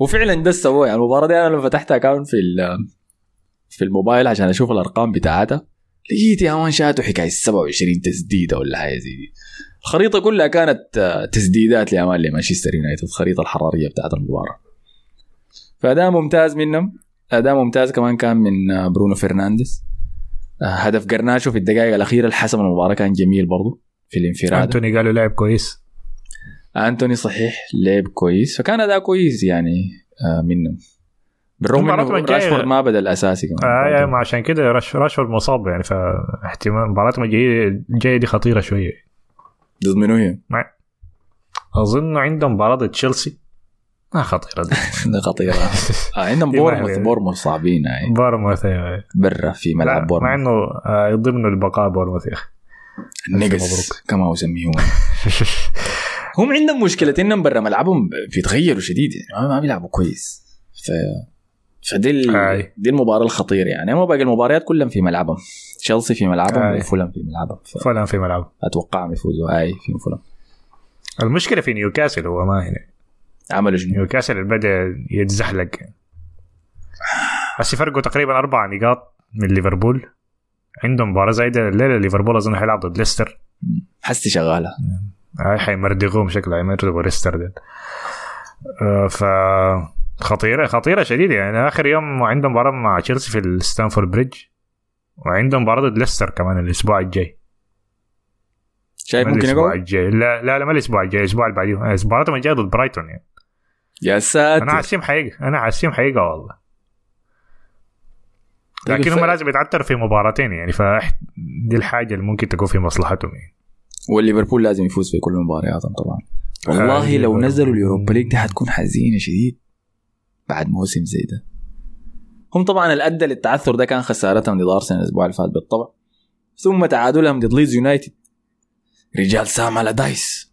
وفعلا ده سووه يعني المباراة دي أنا لما فتحت account في ال- في الموبايل عشان أشوف الأرقام بتاعتها لقيت يا man شاتوا حكاية 27 تسديدة ولا حاجة زي دي. الخريطة كلها كانت آه، تسديدات يا man لمانشستر يونايتد الخريطة الحرارية بتاعت المباراة. فاداء ممتاز منهم. اداء ممتاز كمان كان من آه، برونو فرنانديز. آه، هدف قرناشو في الدقائق الأخيرة الحسم المباراة كان جميل برضو في الانفراد. أنتوني قالوا لعب كويس. أنتوني صحيح لعب كويس. فكان أداء كويس يعني آه منهم بالرغم إنه راشفورد ما بدأ الأساسي كمان. آه آه، ما عشان كده راش راشفورد مصاب يعني فاحتمال مباراتهم الجاية الجاية دي خطيرة شوية. ضد منو هي؟ أظن عندهم مباراة ضد تشيلسي. ما خطيرة دي. خطيرة. آه عندهم بورنموث. بورنموث صعبين يعني بورنموث أيوة. برا في ملعب مع بورنموث إنه آه، يضمنوا البقاء بورنموث يا أخي. النقص. كما يسميهم هم عندهم مشكلة إنهم برا ملعبهم بيتغيروا شديد يعني ما- بيلعبوا كويس. ف فدي ال... آي. دي المباراة الخطيرة يعني. اما باقي المباريات كلهم في ملعبهم. تشيلسي في ملعبهم. وفولم في ملعبهم. فلان في ملعب فاتوقعهم يفوزوا اي في فولم المشكلة في نيوكاسل هو ما هنا. عملوا شنو؟ نيوكاسل بدأ يتزحلق. هسه فرقوا تقريبا أربع نقاط من ليفربول. عندهم مباراة زايدة. الليلة ليفربول أظن حيلعب ضد ليستر. حسي شغالة. هاي حيمردغوهم شكلها يمردغوا ليستر ديل آه، ف خطيرة خطيرة شديدة. يعني آخر يوم عندهم مباراة مع تشيلسي في الستامفورد بريدج وعندهم مباراة ضد ليستر كمان الأسبوع الجاي. شايف ممكن الأسبوع؟ الجاي. لا لا لا ما الأسبوع الجاي الأسبوع اللي بعديه آه، مباراتهم الجاية ضد برايتون يعني. يا أنا ساتر حاسيهم حقيقة أنا حاسيهم حقيقة والله. طيب لكن هم لازم يتعثروا في مباراتين يعني فدي الحاجة اللي ممكن تكون في مصلحتهم يعني. والليفربول لازم يفوز في كل مبارياتهم طبعا. والله آه، لو ليفربول. نزلوا ال Europa League دي حتكون حزينة شديد بعد موسم زي ده. هم طبعا الأدى للتعثر ده كان خسارتهم ضد أرسنال الأسبوع اللي فات بالطبع. ثم تعادلهم ضد ليدز يونايتد. رجال سام ألاردايس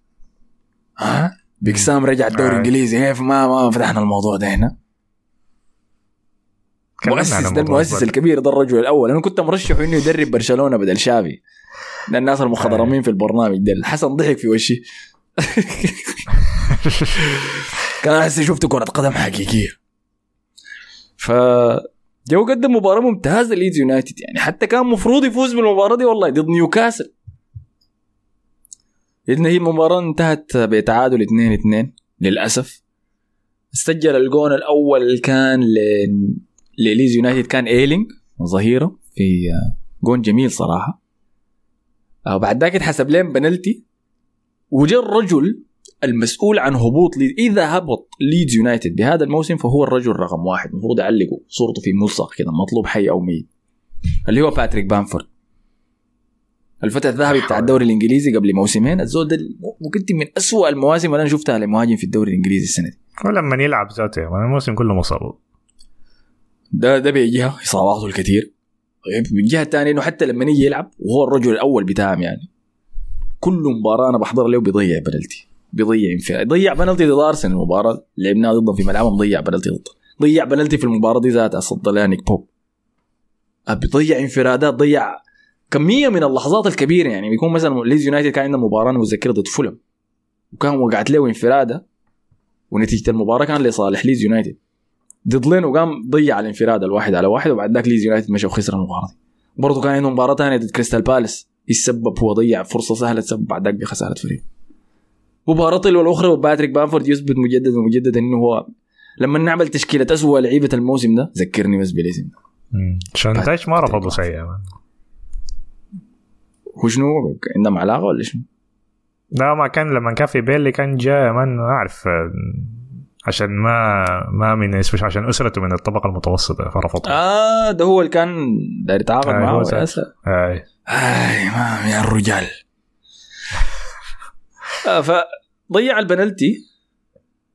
ها Big سام رجع الدوري آه. الإنجليزي. كيف ما ما فتحنا الموضوع ده هنا. مؤسس ده المؤسس. الكبير ده الرجل الأول. أنا كنت مرشحه إنه يدرب برشلونة بدل شافي. ده الناس المخضرمين في البرنامج ده الحسن ضحك في وشي. كان احس شفت كرة قدم حقيقية. ف جو قدم مباراة ممتازة ليدز يونايتد يعني. حتى كان مفروض يفوز بالمباراة دي والله. ضد نيوكاسل. لأن هي المباراه انتهت بتعادل 2 2 للأسف. سجل الجون الأول كان ل... لليدز يونايتد كان آيلينج ظهيره في جون جميل صراحة. آه، بعد ذاك اتحسب لهم بنالتي. وجاء الرجل المسؤول عن هبوط ليدز إذا هبط ليدز يونايتد بهذا الموسم فهو الرجل رقم واحد. المفروض يعلقوا صورته في ملصق كده مطلوب حي أو ميت. اللي هو باتريك بامفورد. الفتى الذهبي بتاع الدوري الإنجليزي قبل موسمين. الزول ده ممكن من أسوأ المواسم اللي أنا شفتها لمهاجم في الدوري الإنجليزي السنة دي. ولما يلعب ذاته يعني الموسم كله مصاب ده ده بيجيها اصاباته الكثير. طيب من الجهه الثانية إنه حتى لما يجي يلعب وهو الرجل الأول بتاعهم يعني كل مباراة أنا بحضر له بيضيع بنالتي بيضيع انفراد ضيع بنالتي ضد ارسنال المباراه لعبناها ضدهم في ملعبهم ضيع بنالتي ضده ضيع بنالتي في المباراة دي ذاتها صد لها نيك بوب. أه، بيضيع انفرادات ضيع كمية من اللحظات الكبيرة يعني بيكون مثلا ليدز يونايتد كان عنده مباراة أنا متذكرها ضد فولم وكان وقعت له انفرادة ونتيجة المباراة كان لصالح ليز يونايتد ضد لين وقام ضيع الانفراد الواحد على واحد وبعد ذاك ليز يونايتد مشى وخسر المباراة دي. برضه كان عنده مباراة ثانية ضد كريستال بالاس يسبب هو ضيع فرصة سهلة تسبب بعد ذاك بخساره فريق مباراة الأخرى وباتريك بامفورد يثبت مجددا ومجددا إنه هو لما نعمل تشكيلة أسوأ لعيبة الموسم ده ذكرني بس بالاسم شانتاش ما رفضوا سيء. هو شنو؟ عندهم علاقة ولا شنو؟ لا ما كان لما كان في بيلي كان جاء من ما أعرف آه، عشان ما ما من اسمه عشان أسرته من الطبقة المتوسطة فرفضوا آه ده هو اللي كان داير يتعاقد آه، معاه. آي. اي ما يا الرجال. آه فضيع البنالتي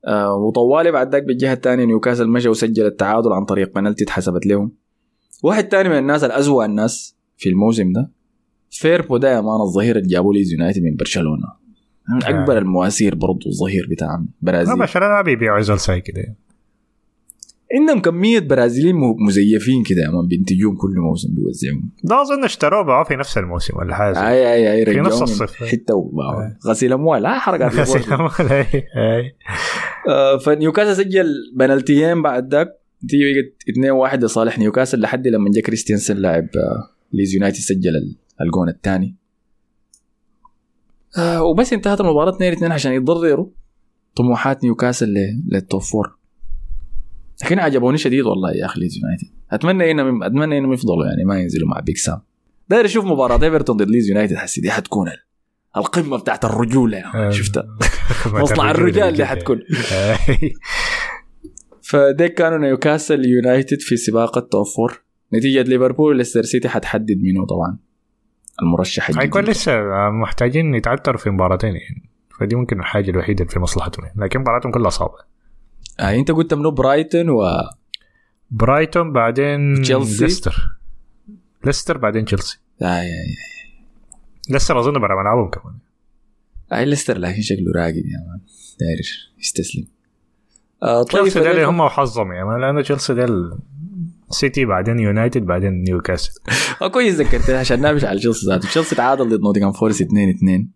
آه وطوالي بعد ذاك بالجهة الثانية نيوكاسل مشى وسجل التعادل عن طريق بنالتي اتحسبت لهم. واحد ثاني من الناس الأزوأ الناس في الموسم ده فيربو ده يا man الظهير اللي جابوه ليدز يونايتد من برشلونة. من أكبر المواسير برضو الظهير بتاعهم ما برازيل ما بيبيعوا زول ساي كده عندهم كمية برازيليين مزيفين كده يا man بينتجوهم كل موسم بيوزعوهم ده أظن اشتروه باعوه في نفس الموسم ولا حاجة زي اي اي أي في نص من الصيف. حتة وباعوا. غسيل أموال لا حركات غسيل الأموال. أموال، أي، أي. آه، فنيوكاسل سجل بنالتيين بعد ذاك تيجي بقت 2 1 لصالح نيوكاسل لحد لما جا كريستيانسن لاعب آه، ليدز يونايتد سجل ال- الجون الثاني آه وبس انتهت المباراة 2 2 عشان يتضرروا طموحات نيوكاسل لل top four لكن عجبوني شديد والله يا أخي ليدز يونايتد أتمنى إنهم أتمنى إنهم يفضلوا يعني ما ينزلوا مع Big سام داير أشوف مباراة ايفرتون ضد ليدز يونايتد حسي دي حتكون ال- القمة بتاعت الرجولة آه. شفتها؟ مصنع الرجال اللي حتكون. أي. فديك كانوا نيوكاسل يونايتد في سباق ال top four نتيجة ليفربول ليستر سيتي حتحدد منه طبعا. المرشح الجديد. حيكون لسه محتاجين يتعثروا في مباراتين يعني. فدي ممكن الحاجة الوحيدة اللي في مصلحتهم يعني. لكن مباراتهم كلها صعبة. آه أنت قلت منو؟ برايتون و برايتون بعدين تشيلسي. ليستر. ليستر بعدين تشيلسي. آه. ليستر أظن برا ملعبهم كمان. آه ليستر لكن شكله راقد يا man. داير يستسلم. آه طيب تشيلسي فديك- هم وحظهم يعني. لأنه تشيلسي ده ال- سيتي بعدين يونايتد بعدين نيوكاسل. آه كويس ذكرتني عشان نمشي على تشيلسي ذاته. تشيلسي تعادل ضد نوتنغهام فورست 2 2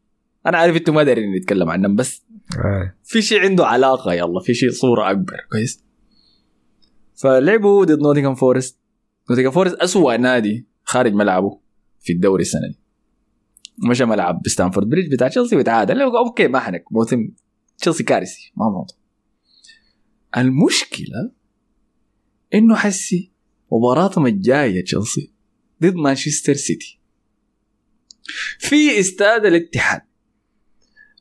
أنا عارف أنتم ما دايرين نتكلم عنهم بس آه. في شيء عنده علاقة يلا في شيء صورة أكبر كويس؟ فلعبوا ضد نوتنغهام فورست. نوتنغهام فورست اسوء نادي خارج ملعبه في الدوري السنة دي. مشى ملعب ستامفورد بريدج بتاع تشيلسي وتعادل. okay ما حنك موسم تشيلسي كارثي ما موضوع. المشكلة إنه حسي مباراتهم الجاية تشيلسي ضد مانشستر سيتي. في استاد الاتحاد.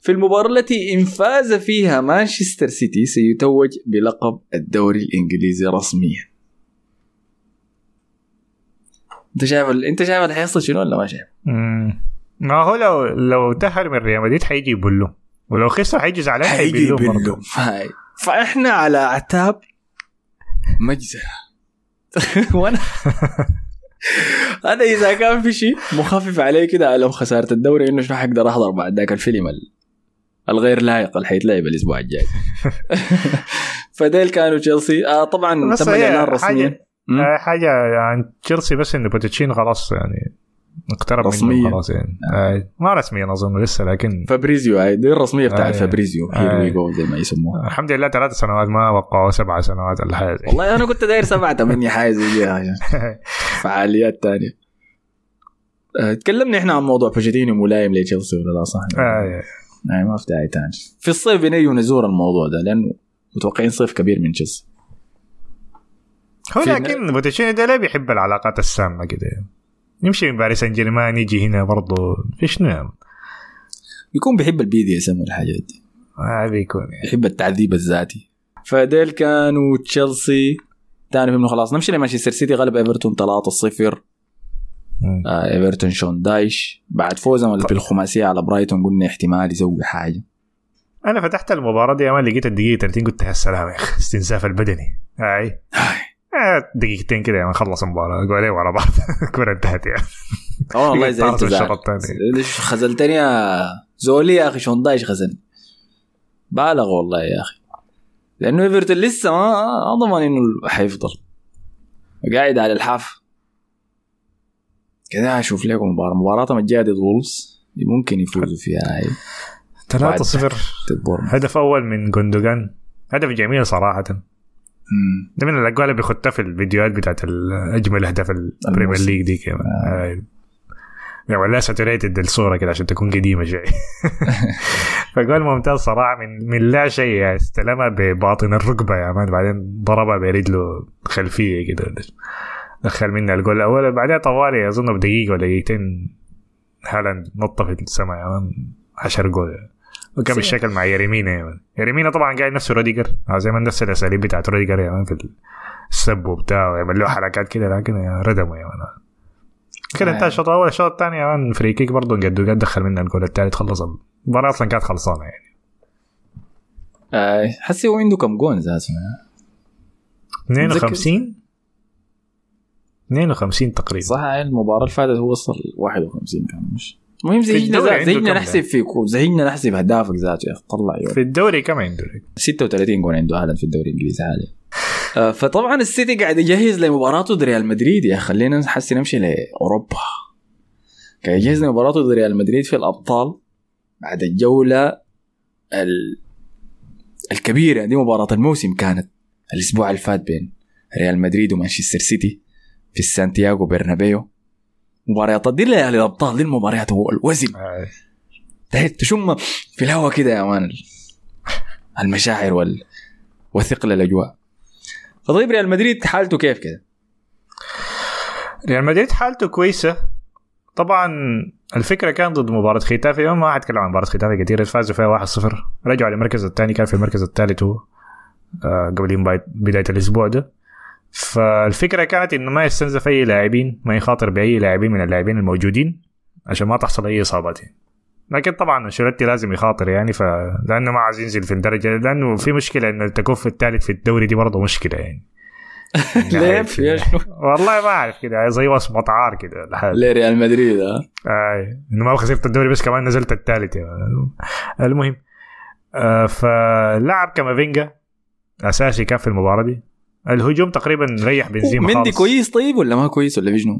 في المباراة التي إن فاز فيها مانشستر سيتي سيتوج بلقب الدوري الإنجليزي رسميا. أنت شايف ال... أنت شايف اللي حيحصل شنو ولا ما شايف؟ مم. ما هو لو لو تأهل من ريال مدريد حيجي يبلو ولو خسر حيجي زعلان برضه. هاي. فإحنا على اعتاب مجزرة. وأنا أنا إذا كان في شيء مخفف علي كده على خساره الدوري إنه شنو حقدر أحضر بعد ذاك الفيلم ال- الغير لائق اللي حيتلعب الأسبوع الجاي. فديل كانوا تشيلسي. آه طبعا تم الإعلان رسميا حاجة عن تشيلسي بس إنه بوتشينو خلاص يعني. اقترب رسمياً. منه خلاص يعني آه. ما رسميا أظن لسه لكن فابريزيو هاي دي الرسمية بتاعت آه. فابريزيو here آه. we go زي ما يسموها الحمد لله ثلاث سنوات ما وقعوا سبع سنوات ولا حاجة. والله أنا كنت داير سبعة ثمانية حاجة زي دي عشان فعاليات تانية آه، تكلمنا إحنا عن موضوع بوجيتينو ملايم لتشيلسي ولا لا صح؟ آه. يعني ما في داعي تاني في الصيف بنيجي نزور الموضوع ده لأنه متوقعين صيف كبير من تشيلسي هو لكن بوتشيتينو ده لا بيحب العلاقات السامة كده يمشي من باريس سان جيرمان يجي هنا برضه في شنو يعني؟ بيكون بيحب ال BDSM والحاجات دي. آه بيكون يعني. بيحب التعذيب الذاتي. فديل كانوا تشيلسي تاني فهمنا خلاص. نمشي لمانشستر سيتي. غلب إيفرتون 3-0 مم. آه إيفرتون شون دايش. بعد فوزهم بالخماسية على برايتون قلنا احتمال يسوي حاجة. أنا فتحت المباراة دي يا man لقيت الدقيقة 30 قلت يا سلام يا أخي استنزاف البدني. هاي. دقيقتين كده يعني خلص المباراة. جولين ورا بعض. الكوره انتهت يعني. آه والله زعلت. ليش خزلتني يا زولي يا أخي؟ شون دايش خزل بالغ والله يا أخي. لأنه إيفرتون لسه ما اضمن إنه حيفضل. قاعد على الحافة. كده أشوف لكم مباراة. مباراتهم الجايه ضد وولفز ممكن يفوزوا فيها. هاي 3 0 ضد بورنموث. هدف أول من جوندوجان. هدف جميل صراحة. ده من الاجوال اللي بيخدها في الفيديوهات بتاعت أجمل أهداف ال Premier. League دي كمان. آه. يعني ولا saturated الصورة كده عشان تكون قديمة شوي. فجول ممتاز صراحة من من لا شيء يعني استلمها بباطن الركبة يا man. بعدين ضربها برجله خلفية كده. دخل منها الجول الأول. بعدين طوالي أظن بدقيقة ولا دقيقتين هالاند نط في السماء يا man. 10 جول. وكان بيشاكل مع يري مينا man يري مينا طبعا قاعد نفسه روديجر. آه زي ما نفس الأساليب بتاعت روديجر man في السب وبتاع ويعمل له حركات كده لكن ردمه man كده انتهى الشوط الأول الشوط الثاني man free kick برضه قد دخل منها الجول الثالث خلص. المباراة أصلا كانت خلصانة يعني. آه حسي هو عنده كم جون ذاته 52 52 تقريبا. صح المباراة اللي فاتت هو وصل 51 كان مش؟ المهم زهقنا زهقنا نحسب في كو- زهقنا نحسب اهدافك ذاته يا أخي طلع يوم. في الدوري كم عنده؟ 36 جول عنده هالاند في الدوري الإنجليزي حاليا. آه، فطبعا السيتي قاعد يجهز لمباراته ضد ريال مدريد يا خلينا نحسي نمشي لأوروبا. قاعد يجهز لمباراته ضد ريال مدريد في الأبطال بعد الجولة ال... الكبيرة. دي مباراة الموسم كانت الأسبوع اللي فات بين ريال مدريد ومانشستر سيتي في السانتياغو برنابيو. مباريات. دي اللي الأبطال دي المباريات هو الوزن. آه. تشم في الهواء كده يا مان. المشاعر وال... وثقل الأجواء. فطيب ريال مدريد حالته كيف كده؟ ريال مدريد حالته كويسة. طبعا الفكرة كان ضد مباراة ختافي. ما حتكلم عن مباراة ختافي كثير فازوا فيها 1-0 رجعوا للمركز الثاني كان في المركز الثالث هو آه، قبل بداية الأسبوع ده. فالفكرة كانت إنه ما يستنزف أي لاعبين ما يخاطر بأي لاعبين من اللاعبين الموجودين عشان ما تحصل أي إصابات يعني. لكن طبعا أنشيلوتي لازم يخاطر يعني ف لأنه ما عايز ينزل في الدرجة لأنه في مشكلة إنه تكون في الثالث في الدوري دي برضه مشكلة يعني ليه في شنو؟ والله ما أعرف كده زي وصمة عار كده ليه ريال مدريد ها؟ آه إنه ما خسرت الدوري بس كمان نزلت الثالث يعني. المهم آه فلعب كامافينجا أساسي كان في المباراة دي الهجوم تقريبا ريح بنزيما مندي. كويس طيب ولا ما كويس ولا في شنو؟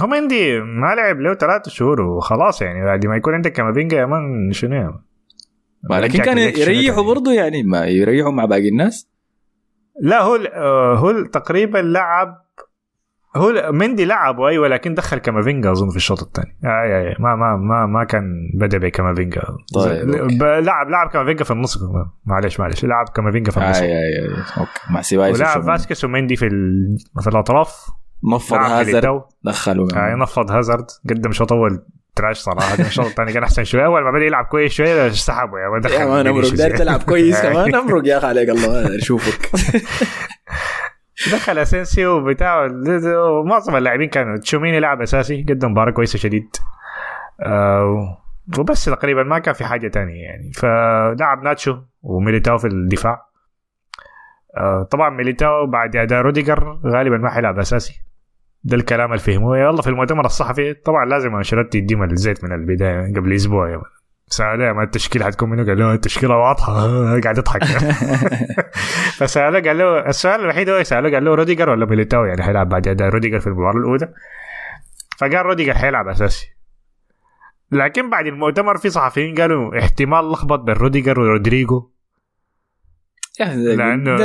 هو مندي ما لعب له ثلاثة شهور وخلاص يعني بعد ما يكون عندك كامافينجا يا man شنو؟ ما لكن كان يريحوا. برضه يعني ما يريحوا مع باقي الناس لا هو آه، هو تقريبا لعب هو مندي لعبه أيوه لكن دخل كامافينجا أظن في الشوط الثاني. آه آه آه ما ما ما ما كان بدأ بكامافينجا. طيب، لعب لعب كامافينجا في النص. معلش معلش لعب كامافينجا في النص. اي اي اي okay. مع سيبايوس ولعب. فاسكس ومندي في ال... في الأطراف. نفض هازارد. دخلوا آه نفض هازارد. قدم شوط أول trash صراحة. الشوط الثاني كان أحسن شوية. أول ما بدأ يلعب كويس شوية سحبه. يا ما دخل يا man. داير تلعب كويس. كمان. أمرق يا أخي عليك الله أشوفك. دخل أسينسيو بتاع معظم اللاعبين كانوا تشوميني لاعب أساسي قدم مباراة كويسة شديد. آه وبس تقريبا ما كان في حاجة تانية يعني. فلعب ناتشو وميليتاو في الدفاع. آه طبعا ميليتاو بعد أداء روديجر غالبا ما حيلعب أساسي. ده الكلام اللي فهموه يلا في المؤتمر الصحفي طبعا لازم أنشيلوتي يديهم الزيت من البداية قبل أسبوع man. سأله ما التشكيلة حتكون منه قال له التشكيلة واضحة. قاعد يضحك. فسأله قال له السؤال الوحيد هو سأله قال له روديجر ولا ميليتاو؟ يعني حيلعب بعد أداء روديجر في المباراة الأولى. فقال روديجر حيلعب أساسي. لكن بعد المؤتمر في صحفيين قالوا احتمال لخبط بين روديجر ورودريجو.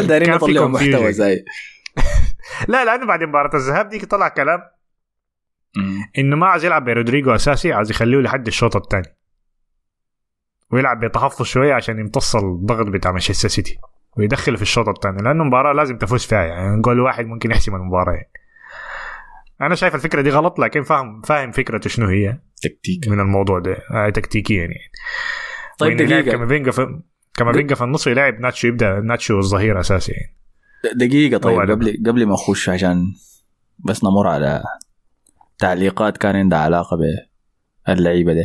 دايرين كان في يطلعوا. محتوى زي لا لأنه بعد مباراة الذهاب دي طلع كلام إنه ما عايز يلعب برودريجو أساسي عايز يخليه لحد الشوط الثاني. ويلعب بتحفظ شوية عشان يمتص الضغط بتاع مانشستر سيتي ويدخل في الشوط الثاني لأنه مباراة لازم تفوز فيها يعني جول واحد ممكن يحسم المباراة يعني. أنا شايف الفكرة دي غلط لكن فاهم فاهم فكرته شنو هي؟ تكتيك. من الموضوع ده. آه تكتيكيا يعني. طيب دقيقة. كامافينجا في كامافينجا في النص يلعب ناتشو يبدأ ناتشو الظهير أساسي يعني. دقيقة طيب. قبل قبل ما أخش عشان بس نمر على تعليقات كان عندها علاقة باللعيبة دي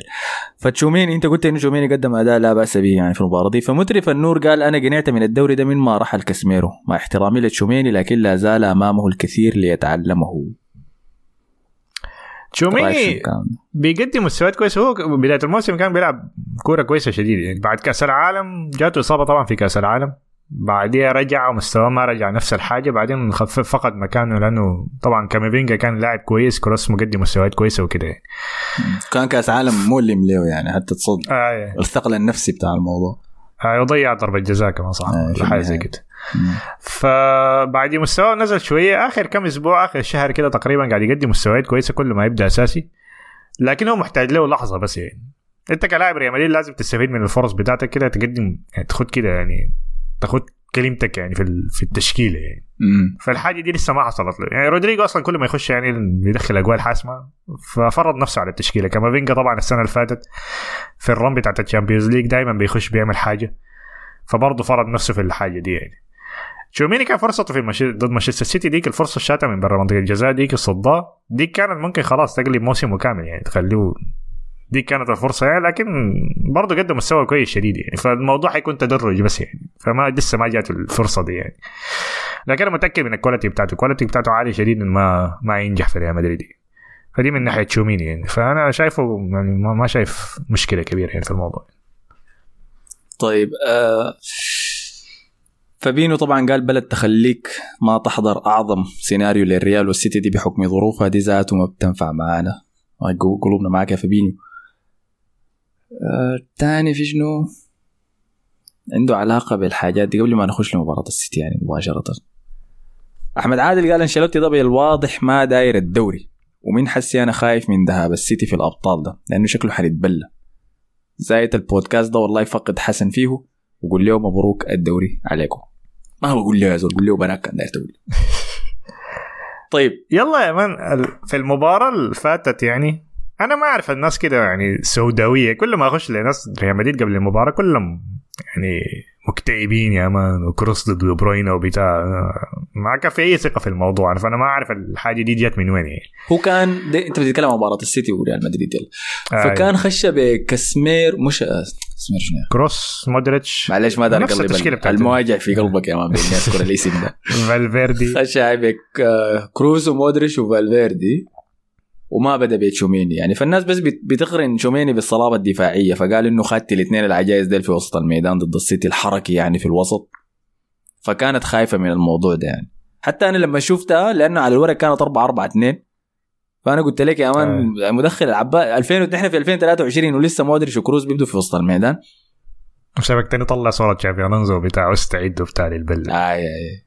فتشوميني انت قلت انه شوميني قدم أداء لا بأس به يعني في المباراة دي. فمترف النور قال أنا قنعت من الدوري ده من ما رحل كاسميرو مع احترامي لتشوميني لكن لا زال أمامه الكثير ليتعلمه. تشوميني ده؟ بيقدم مستويات كويسة. هو بداية الموسم كان بيلعب كورة كويسة شديد يعني بعد كأس العالم جاته إصابة طبعا في كأس العالم. بعديها رجع ومستواه ما رجع نفس الحاجة. بعدين خف- فقد مكانه لأنه طبعا كاميفينجا كان لاعب كويس كروس مقدم مستويات كويسة وكده. يعني كان كأس عالم مؤلم له يعني حتى تصد آه الثقل النفسي بتاع الموضوع. آه وضيع ضربة جزاء كمان صح؟ آه، حاجة زي النهاية. كده فبعد مستواه نزل شوية. آخر كم أسبوع آخر شهر كده تقريبا قاعد يقدم مستويات كويسة كل ما يبدأ أساسي. لكن هو محتاج له لحظة بس يعني. أنت كلاعب ريال مدريد لازم تستفيد من الفرص بتاعتك كده تقدم يعني تاخد كده يعني تاخد كلمتك يعني في في التشكيلة يعني. مم. فالحاجة دي لسه ما حصلت له. يعني رودريجو أصلا كل ما يخش يعني بيدخل اجوال حاسمه ففرض نفسه على التشكيلة. كامافينجا طبعا السنة اللي فاتت في ال run بتاعت الشامبيونز ليج دائما بيخش بيعمل حاجة فبرضه فرض نفسه في الحاجة دي يعني. تشوميني كان فرصته في مش... ضد مانشستر سيتي ديك الفرصة الشاتها من برا منطقة الجزاء ديك الصداه ديك كانت ممكن خلاص تقلب موسمه كامل يعني تخليه دي كانت الفرصة يعني لكن برضه قدم مستوى كويس شديد يعني. فالموضوع حيكون تدرج بس يعني. فما لسه ما جات الفرصة دي يعني. لكن أنا متأكد من ال quality بتاعته. ال quality بتاعته عالي شديد ما ما ينجح في ريال مدريد فدي من ناحية تشوميني يعني. فأنا شايفه يعني ما شايف مشكلة كبيرة يعني في الموضوع طيب آه فابينو طبعا قال بلد تخليك ما تحضر أعظم سيناريو للريال والسيتي دي بحكم ظروفها دي ذاته ما بتنفع معانا. قلوبنا معاك يا فابينو. آه تاني في شنو؟ عنده علاقة بالحاجات دي قبل ما نخش لمباراة السيتي يعني مباشرة. أحمد عادل قال أنشيلوتي ده بالواضح ما داير الدوري ومن حسي أنا خايف من ذهاب السيتي في الأبطال ده لأنه شكله حيتبلى. زايد البودكاست ده والله فقد حسن فيه وقول له مبروك الدوري عليكم. ما بقول له يا زول قول له بناك كان داير تقول. طيب. يلا يا مان في المباراة اللي فاتت يعني أنا ما أعرف الناس كده يعني سوداوية. كل ما أخش لناس ريال مدريد قبل المباراة كلهم يعني مكتئبين يا مان وكروس ضد دي بروين وبتاع. ما كان في أي ثقة في الموضوع فأنا ما أعرف الحاجة دي جت من وين يعني. هو كان دي أنت بتتكلم عن مباراة السيتي وريال مدريد يلا. آه، فكان خش بكسمير مش آه، كسمير شنو؟ كروس مودريتش. معلش ما دار نفس بتاعت المواجع في قلبك يا مان بدي اذكر الاسم ده. فالفيردي. خش بك آه، كروز ومودريش وفالفيردي. وما بدأ بتشوميني يعني فالناس بس بت- بتقرن شوميني بالصلابة الدفاعية فقال إنه خدت الاثنين العجائز ديل في وسط الميدان ضد السيتي الحركي يعني في الوسط. فكانت خايفة من الموضوع ده يعني. حتى أنا لما شفتها لأنه على الورق كانت 4 4 2 فأنا قلت لك يا مان مدخل العباء 2000 نحن في 2023 ولسه مودريتش وكروز بيبدوا في وسط الميدان. وشبكتني طلع صورة تشافي ألونزو بتاعه أستعدوا بتاع للبلة اي اي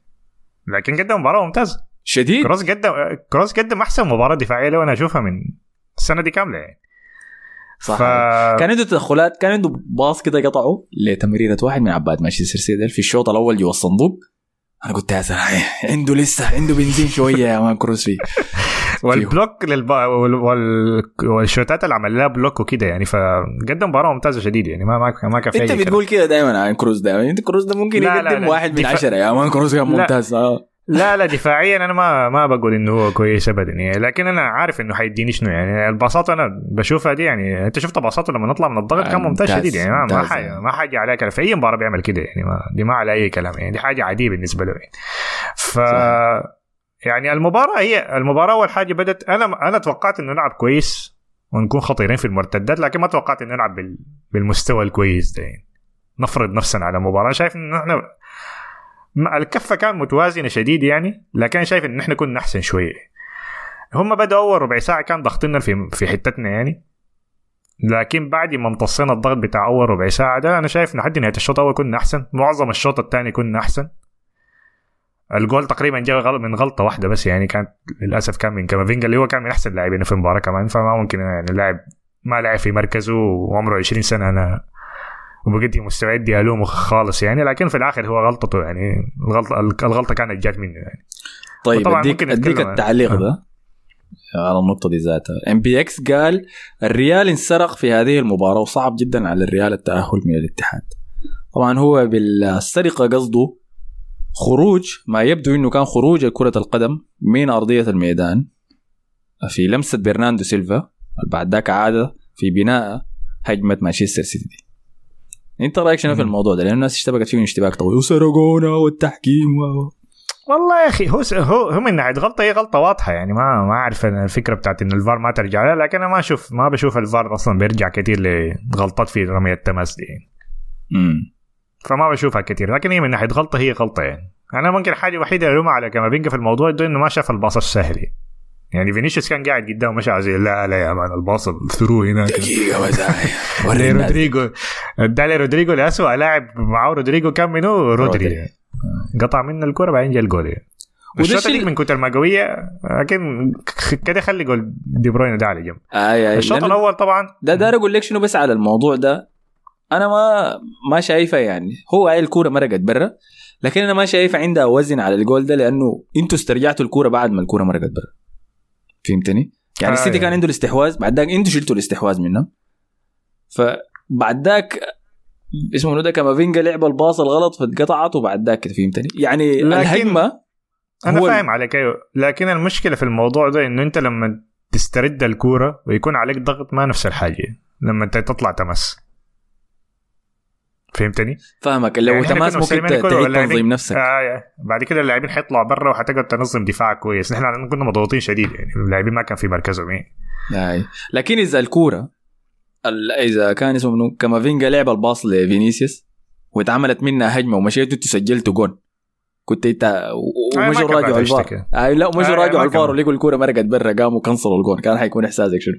لكن قدم مباراة ممتازة شديد. كروس قدم كروس قدم أحسن مباراة دفاعية له أنا أشوفها من السنة دي كاملة يعني. صح. ف... كان عنده تدخلات كان عنده pass كده قطعه لتمريرة واحد من عباد مانشستر سيتي في الشوط الأول جوا الصندوق أنا قلت يا سلام عنده لسه عنده بنزين شوية يا man كروس فيه. وال block للب... وال... وال... وال shootات اللي عمل لها block وكده يعني. فقدم مباراة ممتازة شديد يعني. ما ما ما كان في أنت. بتقول كده دائما عن كروز دائما أنت كروز ده ممكن لا، لا، يقدم لا. واحد من دفاع- عشرة يا مان كروز كان لا. ممتاز. آه. لا لا دفاعيا أنا ما ما بقول إنه هو كويس ابدا يعني لكن أنا عارف إنه حيديني شنو يعني. الباصات أنا بشوفها دي يعني أنت شفت باصاته لما نطلع من الضغط كان ممتاز شديد يعني ما ما. حاجة ما حاجة كلام. في أي مباراة بيعمل كده يعني ما دي ما على أي كلام يعني دي حاجة عادية بالنسبة له يعني. ف يعني المباراة هي المباراة أول حاجة بدت أنا أنا توقعت إنه نلعب كويس ونكون خطيرين في المرتدات لكن ما توقعت إنه نلعب بال... بالمستوى الكويس ده يعني. نفرض نفسنا على مباراة. شايف إنه إحنا الكفة كان متوازنه شديد يعني لكن شايف إن إحنا كنا أحسن شوية هم بدأوا أول ربع ساعة كان ضغطنا في في حتتنا يعني. لكن بعد ما امتصينا الضغط بتاع أول ربع ساعة ده أنا شايف لحد نهاية الشوط الأول كنا أحسن. معظم الشوط الثاني كنا أحسن. الجول تقريبا جاء من غلطة واحدة بس يعني كانت للأسف كان من كامافينجا اللي هو كان من أحسن اللاعبين في المباراة كمان. فما ممكن يعني لاعب ما لعب في مركزه وعمره 20 سنة. أنا وبقدي مستعد الومه خالص يعني لكن في الآخر هو غلطته يعني الغلطه الغلطة كانت جات منه يعني. طيب اديك أديك التعليق آه. ده على النقطة دي ذاتها. ام بي إكس قال الريال انسرق في هذه المباراة وصعب جدا على الريال التأهل من الاتحاد. طبعا هو بالسرقة قصده خروج ما يبدو إنه كان خروج كرة القدم من أرضية الميدان في لمسة برناندو سيلفا بعد ذاك عاد في بناء هجمة مانشستر سيتي. أنت رأيك شنو في. الموضوع ده؟ لأن الناس اشتبكت فيه اشتباك طويل وسرقونا والتحكيم و... والله يا أخي هو هو هو من ناحيه غلطة هي غلطة واضحة يعني ما ما أعرف الفكرة بتاعت إن الفار ما ترجع لها لكن أنا ما أشوف ما بشوف الفار أصلا بيرجع كثير لغلطات في رميه التماس دي يعني. مم. فما بشوفها كثير لكن هي من ناحية غلطة هي غلطة يعني أنا ممكن الحاجة الوحيده اللي الومها على كامافينجا في الموضوع ده إنه ما شاف الباص السهل يعني. فينيسيوس كان قاعد قدامه مشى زي لا لا يا مان الباص الثرو هناك. دقيقة بس وري. رودريجو ادى رودريجو لاسوء لاعب معاه رودريجو كان منو رودري. قطع منه الكرة بعدين جا الجول. يعني ديك اللي- من كتر ما قوية لكن كده خلي جول دي بروين ده على جنب. آي آي. الشوط الأول طبعا. ده داير أقول لك شنو بس على الموضوع ده. أنا ما ما شايفه يعني. هو هاي الكوره مرقت برا لكن أنا ما شايفه عندها وزن على الجول ده لأنه أنتوا استرجعتوا الكوره بعد ما الكوره مرقت برا. فهمتني؟ يعني آه السيتي يعني. كان عنده الاستحواذ بعد ذاك أنتوا شلتوا الاستحواذ منهم فبعد ذاك اسمه منو ده كامافينجا لعب ال pass الغلط فاتقطعت وبعد ذاك كده فهمتني؟ يعني لكن- الهجمة أنا فاهم عليك أيوه لكن المشكلة في الموضوع ده إنه أنت لما تسترد الكورة ويكون عليك ضغط ما نفس الحاجة لما أنت تطلع تمس فهمتني؟ فاهمك. لو يعني تماس ممكن تعيد واللاعبين- تنظيم نفسك. آه. بعد كده اللاعبين حيطلعوا برا وحتقعد تنظم دفاعك كويس. نحن كنا مضغوطين شديد. يعني اللاعبين ما كان في مركزهم يعني. اي لكن إذا الكورة ال- إذا كان اسمه منو؟ كامافينجا لعب الباص لفينيسيوس واتعملت منها هجمة ومشيتوا سجلتوا جون. كنت إنت و- ما ومشوا كان راجعوا بعد الفار. اي لا آه، راجعوا ما الفار. ولقوا الكوره مرقت برا قاموا كنسلوا الجون كان حيكون إحساسك شنو؟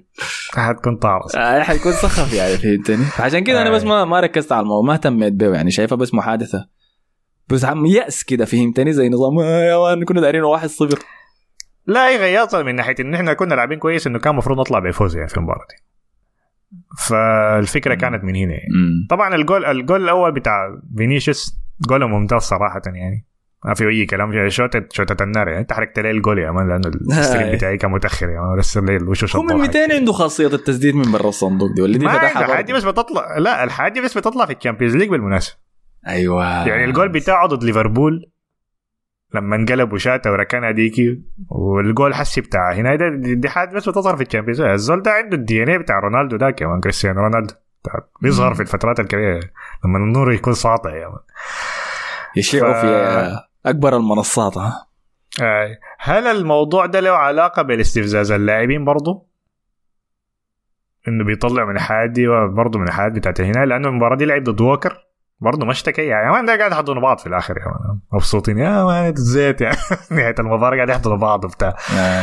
حتكون طارص آه حيكون سخف يعني فهمتني؟ فعشان كده أنا آه. بس ما ما ركزت على الموضوع ما اهتميت به يعني شايفها بس محادثة بس عم يأس كده فهمتني زي نظام آه يا مان كنا دايرين واحد صفر لا هي غياطه من ناحية إن إحنا كنا لاعبين كويس إنه كان المفروض نطلع بفوز يعني في المباراة دي فالفكرة كانت من هنا يعني. طبعا الجول الجول الأول بتاع فينيسيوس جول ممتاز صراحة يعني ما في اي كلام شوتة شوتة النار يعني انت حركت لي الجول يا مان لأنه ال stream بتاعي كان متاخر يا مان لسه الليل وشوش هو من الضوء 200 عنده خاصيه التسديد من برا الصندوق دي واللي دي فتحها برضه. حاجة بس بتطلع لا الحاجة بس بتطلع في الشامبيونز ليج بالمناسبه أيوه يعني الجول بتاعه ضد ليفربول لما انقلب وشاته وركنها ديكي والجول حسي بتاع هنا ده دي دي حاجة بس بتظهر في الشامبيونز ليج الزول ده عنده ال DNA بتاع رونالدو ذاك يا مان كريستيانو رونالدو بيظهر في الفترات الكبيره لما النور يكون ساطع يا مان يشيعوا ف- في أكبر المنصات ها آه. هل الموضوع ده له علاقة بالاستفزاز اللاعبين برضه؟ إنه بيطلع من الحاجات دي برضه من الحاجات بتاعت هنا لأنه المباراة دي لعب ضد ووكر برضه ما اشتكى يعني ده قاعد يحضنوا بعض في الآخر يا مان مبسوطين يا مان الزيت يعني نهاية المباراة قاعد يحضنوا بعض وبتاع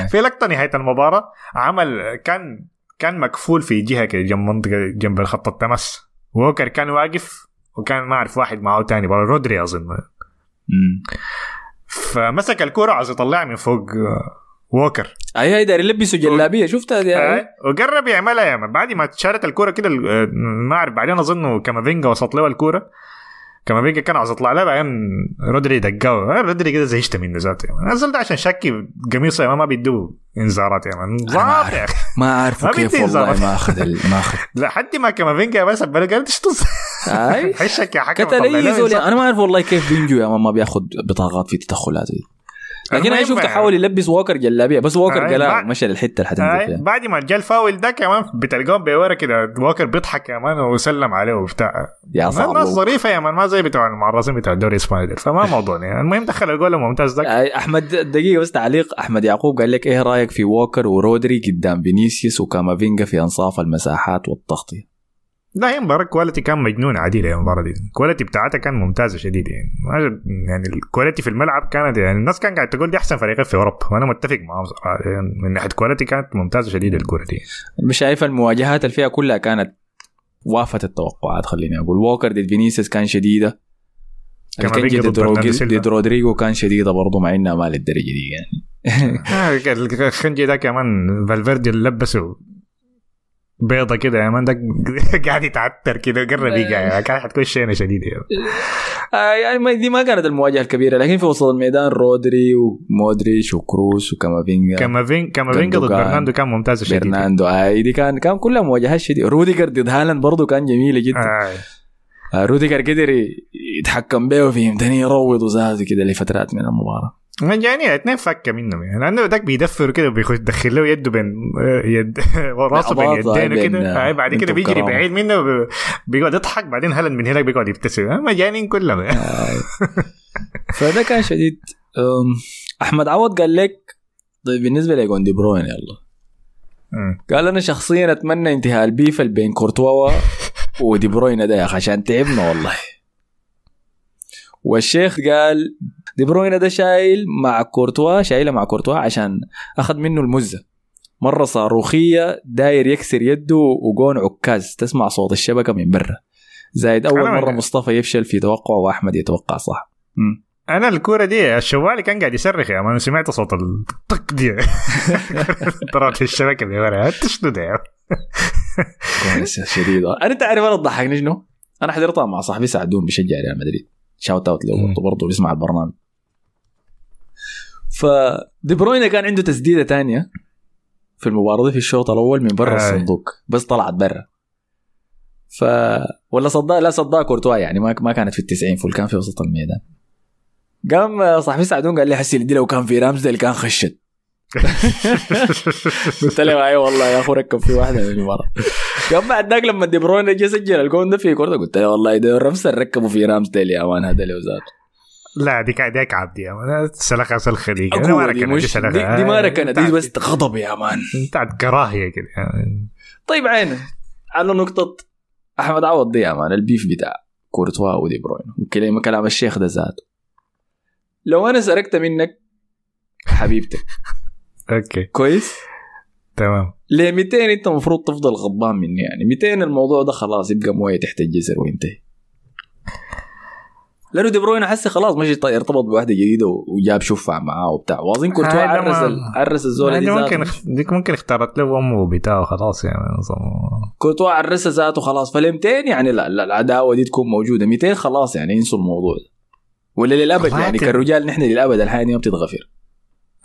في لقطة نهاية المباراة عمل كان كان مكفول في جهة كده جنب منطقة جنب خط التمس ووكر كان واقف وكان ما أعرف واحد معه تاني برا رودري اظن. فمسك الكوره عايز يطلعها من فوق آه، ووكر. أي هي داير يلبسوا جلابية شفتها دي آه، وقرب يعملها يا بعد ما شالت الكوره كده آه، ما أعرف بعدين أظن كامافينجا وسط له الكوره كامافينجا كان عاوز يطلع لها بعدين رودري دقاه آه، رودري كده زهجت منه ذاته يا مان نزل ده عشان شكي قميصه مان ما بيدوه انذارات يا مان ظابط يا أخي ما ما كيف والله. ما أخذ ال- ما أخذ. لا حد ما كامافينجا بس قال إيش حشك يا حكم قتل اي له زول. أنا ما أعرف والله كيف بينجو يا مان ما بيأخذ بطاقات في تدخلات دي. لكن أنا شفته. حاول يلبس ووكر جلابية بس ووكر بعد- مشى للحتة اللي حتنزل فيها. بعد ما جاء الفاول ده كمان بتلقاهم بورا كده ووكر بيضحك يا مان وسلم عليه وبتاع. يا ناس صعب ظريفه يا مان ما زي بتوع المعرضين بتوع الدوري الاسباني فما موضوع يعني المهم دخل الجول الممتاز ده. أحمد دقيقة بس تعليق. أحمد يعقوب قال لك إيه رأيك في ووكر ورودري قدام فينيسيوس وكامافينجا في أنصاف المساحات والتغطيه لا هي مباراة quality كان مجنون عديل يا المباراة دي. ال quality بتاعتها كان ممتازة شديد يعني. يعني ال quality في الملعب كانت يعني الناس كان قاعد تقول دي أحسن فريقين في أوروبا وأنا متفق معاهم صراحة يعني من ناحية quality كانت ممتازة شديد الكورة دي مش شايف المواجهات اللي فيها كلها كانت وافت التوقعات خليني أقول. ووكر ضد فينيسيوس كان شديدة. ضد سيلفا. ضد رودريجو كان شديدة برضه مع إنها ما للدرجة دي يعني. آه، الخنجي ده كمان فالفيردي اللي لبسه بيضة كده يا مان ده قاعد يتعتر كده قرب يقع كان حتكون شينة شديدة يعني. آه يعني ما دي ما كانت المواجهة الكبيرة لكن في وسط الميدان رودري ومودريتش وكروس وكامافينجا كامافين كامافينجا ضد. برناردو كان ممتازة شديدة برناردو آه دي كان كان كلها مواجهات شديدة روديجر ضد هالاند برضه كان جميلة جدا آه. آه روديجر قدر يتحكم به فهمتني يروض وزاد كده لفترات من المباراة مجانية اتنين فكة منهم يعني. لأنه ذاك بيدفر كده وبيخش يدخل له يده بين يد راسه بين يدينه كده آه، بعد كده بيجري. بعيد منه بيقعد يضحك. بعدين هلن من هناك بيقعد يبتسم. آه، مجانين كلهم. آه. فده كان شديد. أحمد عوض قال لك طيب بالنسبة لجول دي بروين يلا. قال أنا شخصيا أتمنى انتهاء ال beef اللي بين كورتوا ودي بروين ده يا أخي عشان تعبنا والله. والشيخ قال دي بروين ده شايل مع كورتوا شايله مع كورتوا عشان أخذ منه المزة. مرة صاروخية داير يكسر يده وجون عكاز. تسمع صوت الشبكة من برا. زايد أول مرة مصطفى يفشل في توقعه وأحمد يتوقع صح. مم. أنا الكورة دي الشوالي كان قاعد يصرخ يا مان سمعت صوت الطق دي. طلعت الشبكة اللي ورا. شنو ده كويس شديد. أنا تعرف أنا تضحكني شنو؟ أنا حضرتها مع صاحبي سعدون بيشجع ريال مدريد. shout out له. برضه بيسمع البرنامج. فدي بروين كان عنده تسديدة تانية في المباراة. دي في الشوط الأول من برا آي. الصندوق بس طلعت برا ف ولا صدها لا صدها كورتوا يعني ما ما كانت في التسعين فول كان في وسط الميدان. قام صاحبي سعدون قال لي حسي دي لو كان في رمز كان خشت. قلت له اي والله يا اخو ركب في واحدة من المباراه قام بعد ذاك لما دي بروين جه سجل الجون ده في كورته قلت له والله ده رمس ركبوا في رامز ديل يا مان هذا اللي وزاد لا دي كا- دي كعب دي يا مان سلخه سلخة دي. أنا ما ركنت دي دي, دي ما ركنت دي بس غضب يا مان انت عاد كراهية كده. طيب عين على نقطة أحمد عوض دي يا مان البيف بتاع كورتوا ودي بروين وكلام كلام الشيخ ده ذاته. لو أنا سرقت منك حبيبتك أوكي. كويس؟ تمام. ل 200 انت المفروض تفضل غضبان مني يعني. 200 الموضوع ده خلاص يبقى مويه تحت الجسر وينتهي. لأنه دي بروين حسي خلاص مشي طي- ارتبط بواحده جديدة وجاب شفع معاه وبتاع. واظن هذا عرس عرس الزول دي دي ممكن ديك ممكن اختارت له امه بتاعه خلاص يعني. كورتوا عرسها ذاته خلاص. فال 200 يعني لا, لا العداوة دي تكون موجودة. 200 خلاص يعني ينسوا الموضوع ولا للأبد يعني كالرجال نحن للأبد الحياة دي ما بتتغفر.